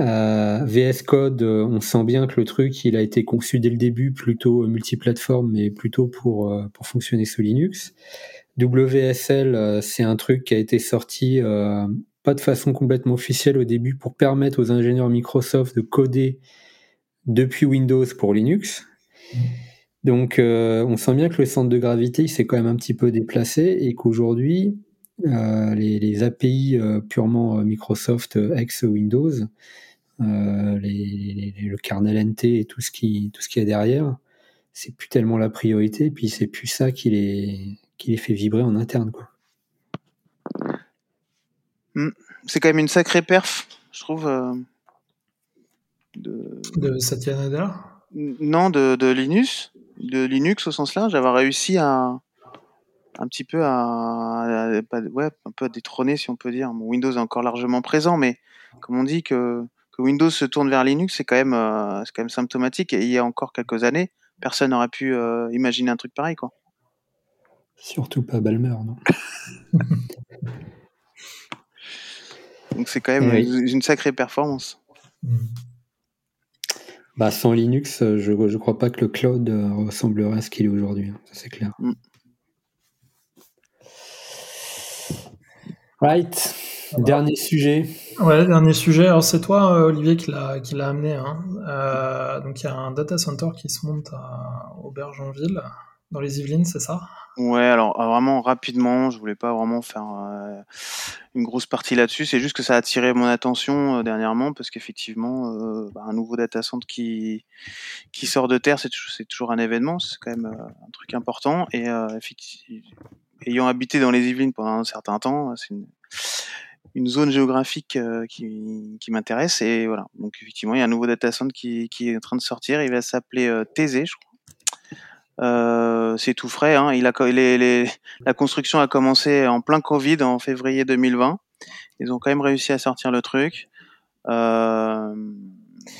Euh, VS Code, euh, on sent bien que le truc, il a été conçu dès le début plutôt multiplateforme, mais plutôt pour, euh, pour fonctionner sous Linux. WSL, c'est un truc qui a été sorti pas de façon complètement officielle au début pour permettre aux ingénieurs Microsoft de coder depuis Windows pour Linux. Donc, on sent bien que le centre de gravité s'est quand même un petit peu déplacé et qu'aujourd'hui, les, les API euh, purement euh, Microsoft euh, ex Windows, euh, les- les- le kernel NT et tout ce qui tout ce qu'il y a derrière, c'est plus tellement la priorité. Et puis c'est plus ça qui les qui les fait vibrer en interne, quoi. C'est quand même une sacrée perf, je trouve. euh, de... de Satya Nadella? Non, de, de Linux, de Linux au sens large, d'avoir réussi à un petit peu à, ouais, un peu à détrôner, si on peut dire. Bon, Windows est encore largement présent, mais comme on dit que, que Windows se tourne vers Linux, c'est quand même, euh, c'est quand même symptomatique. Et il y a encore quelques années, personne n'aurait pu euh, imaginer un truc pareil, quoi. Surtout pas Balmer, non Donc c'est quand même Oui. une, sacrée performance. Bah, sans Linux, euh, je je crois pas que le cloud ressemblerait à ce qu'il est aujourd'hui. hein, ça c'est clair. Mm. Right. Dernier sujet. Ouais, dernier sujet. Alors, c'est toi, euh, Olivier, qui l'a, qui l'a amené. Hein. Euh, donc, il y a un data center qui se monte à Aubergenville, dans les Yvelines, c'est ça? Ouais, alors euh, vraiment rapidement, je voulais pas vraiment faire euh, une grosse partie là-dessus. C'est juste que ça a attiré mon attention euh, dernièrement parce qu'effectivement, euh, bah, un nouveau data center qui qui sort de terre, c'est toujours, c'est toujours un événement. C'est quand même euh, un truc important. Et euh, effectivement, ayant habité dans les Yvelines pendant un certain temps, c'est une zone géographique euh, qui, m'intéresse et voilà donc effectivement il y a un nouveau data center qui, est en train de sortir il va s'appeler euh, je crois euh, c'est tout frais. Hein. La construction a commencé en plein Covid en février 2020. Ils ont quand même réussi à sortir le truc. Euh,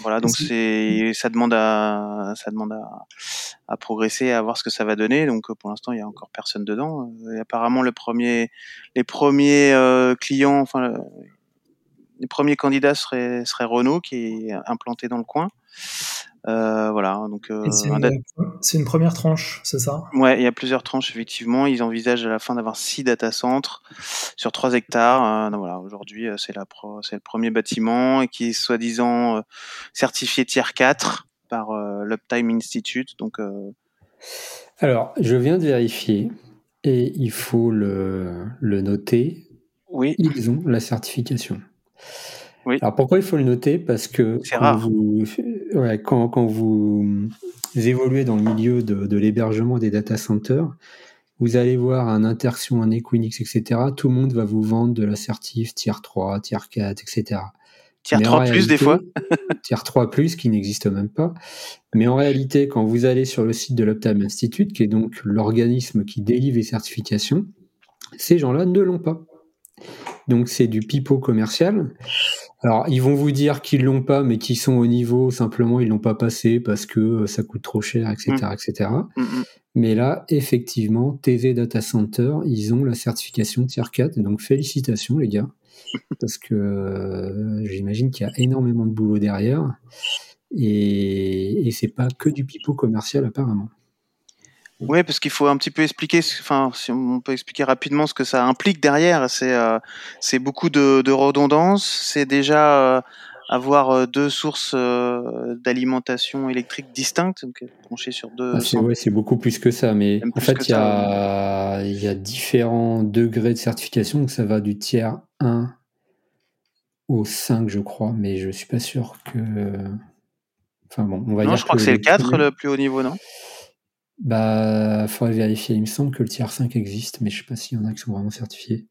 voilà, donc c'est ça demande à ça demande à, à progresser, à voir ce que ça va donner. Donc euh, pour l'instant, il y a encore personne dedans. Et apparemment, le premier, les premiers euh, clients, enfin le- les premiers candidats seraient, seraient Renault qui est implanté dans le coin. Euh, voilà, donc euh, c'est, un une, première tranche, c'est ça? Ouais, il y a plusieurs tranches effectivement. Ils envisagent à la fin d'avoir six data centres sur 3 hectares. Euh, donc voilà, aujourd'hui c'est la c'est le premier bâtiment et qui est soi-disant euh, certifié tier 4 par euh, l'Uptime Institute. Donc euh, Alors, je viens de vérifier et il faut le, le noter. oui, Ils ont la certification. Oui. Alors pourquoi il faut le noter? Parce que quand rare. vous, ouais, quand, quand vous évoluez dans le milieu de, de l'hébergement des data centers, vous allez voir un Interxion, un Equinix, etc. Tout le monde va vous vendre de l'assertif tier 3, tier 4, etc. tier Mais en 3 plus des fois. tier 3 plus qui n'existe même pas. Mais en réalité, quand vous allez sur le site de l'Uptime Institute, qui est donc l'organisme qui délivre les certifications, ces gens-là ne l'ont pas. Donc c'est du pipeau commercial. Alors, ils vont vous dire qu'ils l'ont pas, mais qu'ils sont au niveau, simplement, ils l'ont pas passé parce que euh, ça coûte trop cher, etc., etc. Mm, mm. Mais là, effectivement, TV Data Center, ils ont la certification Tier 4, donc félicitations, les gars. Parce que euh, j'imagine qu'il y a énormément de boulot derrière. Et, et c'est pas que du pipeau commercial, apparemment. Oui, parce qu'il faut un petit peu expliquer, enfin, si on peut expliquer rapidement ce que ça implique derrière. C'est euh, c'est beaucoup de, de redondance. C'est déjà euh, avoir euh, deux sources euh, d'alimentation électrique distinctes, donc branchées sur deux. Ah, c'est ouais, beaucoup plus que ça, mais en fait, il y a, il y a différents degrés de certification, donc ça va du tiers 1 au 5, je crois, mais je suis pas sûr que. Enfin bon, on va non, dire je crois que, c'est le 4 premier- le plus haut niveau, non? Bah, faudrait vérifier. Il me semble que le tiers 5 existe, mais je sais pas s'il y en a qui sont vraiment certifiés.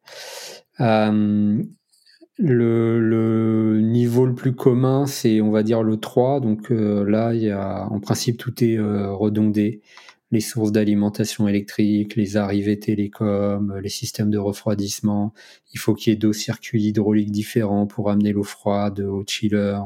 Euh, le, le niveau le plus commun, c'est, on va dire, le 3. Donc euh, là, il y a, en principe, tout est euh, redondé. Les sources d'alimentation électrique, les arrivées télécom, les systèmes de refroidissement. Il faut qu'il y ait deux circuits hydrauliques différents pour amener l'eau froide au chiller.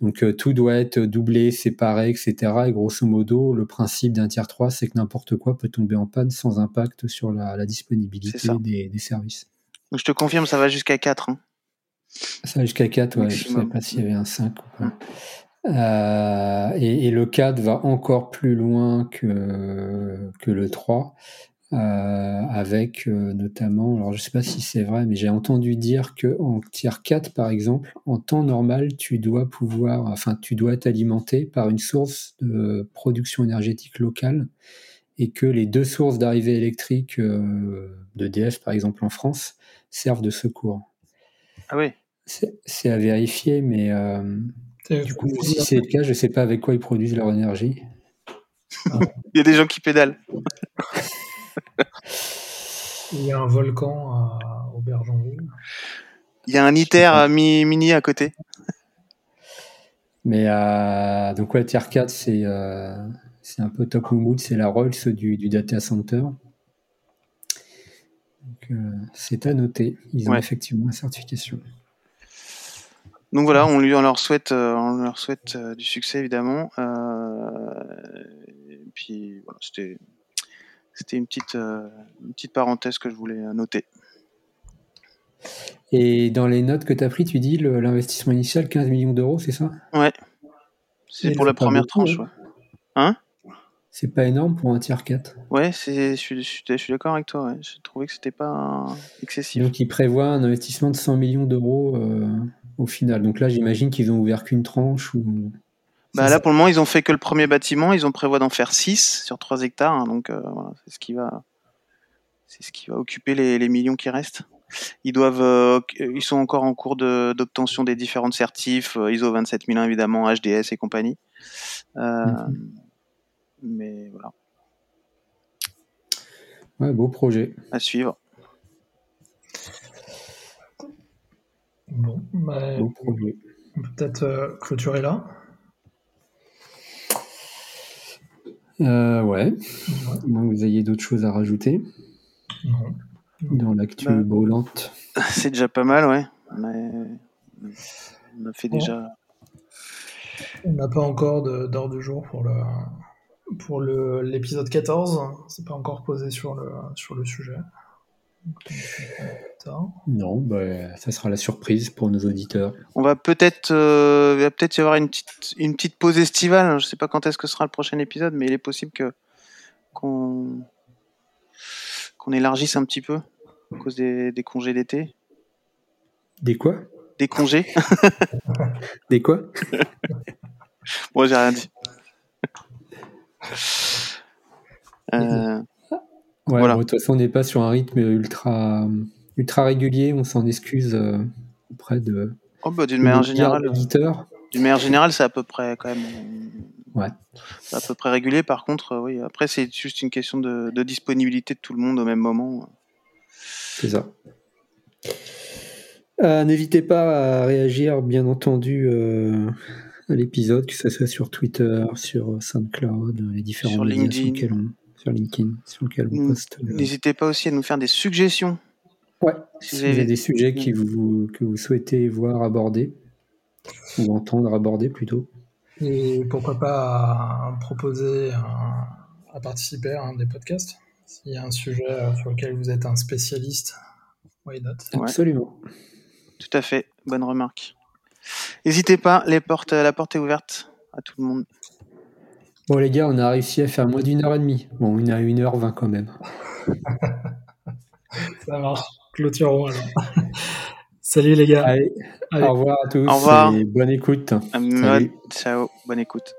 Donc euh, tout doit être doublé, séparé, etc. Et grosso modo, le principe d'un tiers 3, c'est que n'importe quoi peut tomber en panne sans impact sur la, la disponibilité des, des services. Donc, Je te confirme, ça va jusqu'à 4. hein. Ça va jusqu'à 4, ouais, je ne savais pas s'il y avait un 5 ou pas. Euh, et, et le 4 va encore plus loin que, que le 3, euh, avec euh, notamment, alors je ne sais pas si c'est vrai, mais j'ai entendu dire qu'en tier 4, par exemple, en temps normal, tu dois pouvoir, enfin, tu dois être alimenté par une source de production énergétique locale et que les deux sources d'arrivée électrique euh, d'EDF, par exemple en France, servent de secours. Ah oui. C'est à vérifier, mais du coup, si c'est le cas, je ne sais pas avec quoi ils produisent leur énergie. Il y a des gens qui pédalent. Il y a un volcan à Aubergenville. Il y a un ITER à mini à côté. Mais euh, donc, ouais, Tier 4, c'est euh, c'est un peu top mood, c'est la Rolls du, du data center. Euh, c'est à noter. Ils ont Ouais. effectivement la certification. Donc voilà, on, lui, on leur souhaite, euh, on leur souhaite euh, du succès évidemment. Euh, et puis voilà, c'était, c'était une petite, une petite parenthèse que je voulais noter. Et dans les notes que tu as pris, tu dis l'investissement initial 15 millions d'euros, c'est ça? Ouais, c'est pour la première beaucoup, tranche. hein. Ouais, C'est pas énorme pour un tier 4. ouais c'est, je suis, je suis, d'accord avec toi. Ouais. J'ai trouvé que c'était pas excessif. Donc, ils prévoient un investissement de 100 millions d'euros euh, au final. Donc là, j'imagine qu'ils ont ouvert qu'une tranche. Ou... Bah là, pour le moment, ils ont fait que le premier bâtiment. Ils ont prévu d'en faire 6 sur 3 hectares. hein, donc euh, voilà, c'est ce qui va, c'est ce qui va occuper les, les millions qui restent. Ils doivent, euh, ils sont encore en cours de- d'obtention des différentes certifs euh, ISO 27001 évidemment, HDS et compagnie. Euh, Mhm. Mais voilà, Ouais, beau projet. à suivre. Bon, bah, peut-être euh, clôturer là. Euh, ouais. Vous ayez d'autres choses à rajouter? Non. dans l'actu Bah. brûlante. C'est déjà pas mal, ouais. On a, on a fait Bon. déjà. On n'a pas encore de- d'heure du jour pour le pour le l'épisode 14. C'est pas encore posé sur le sur le sujet. Non, bah, ça sera la surprise pour nos auditeurs. On va peut-être, euh, il va peut-être y avoir une petite, une petite pause estivale. Je sais pas quand est-ce que sera le prochain épisode, mais il est possible que qu'on qu'on élargisse un petit peu à cause des, des congés d'été. Des quoi? Des congés Des quoi? Moi, j'ai rien dit. Euh, Ouais, Voilà. bon, de toute façon, on n'est pas sur un rythme ultra, ultra régulier. On s'en excuse euh, auprès de, oh, bah, d'une manière générale, auditeurs. d'une manière générale, c'est à peu près quand même. Ouais. c'est à peu près régulier. Par contre, euh, oui. Après, c'est juste une question de, de disponibilité de tout le monde au même moment. C'est ça. Euh, N'hésitez pas à réagir, bien entendu, euh, à l'épisode, que ce soit sur Twitter, sur SoundCloud, les différents Sur médias sur lesquels on, sur LinkedIn, sur lesquels on Mm. poste. le- N'hésitez pas aussi à nous faire des suggestions Ouais, si, vous avez des sujets qui vous, que vous souhaitez voir abordés, ou entendre aborder plutôt. Et pourquoi pas proposer à participer à un des podcasts S'il y a un sujet sur lequel vous êtes un spécialiste, why not? Absolument. Tout à fait, bonne remarque. N'hésitez pas, les portes, la porte est ouverte à tout le monde. Bon les gars, on a réussi à faire moins d'une heure et demie. Bon, on est à une heure vingt quand même. Ça marche. Clôturons alors. Salut les gars. Allez, Au revoir à tous. Au revoir. Et bonne écoute. Euh, ciao, bonne écoute.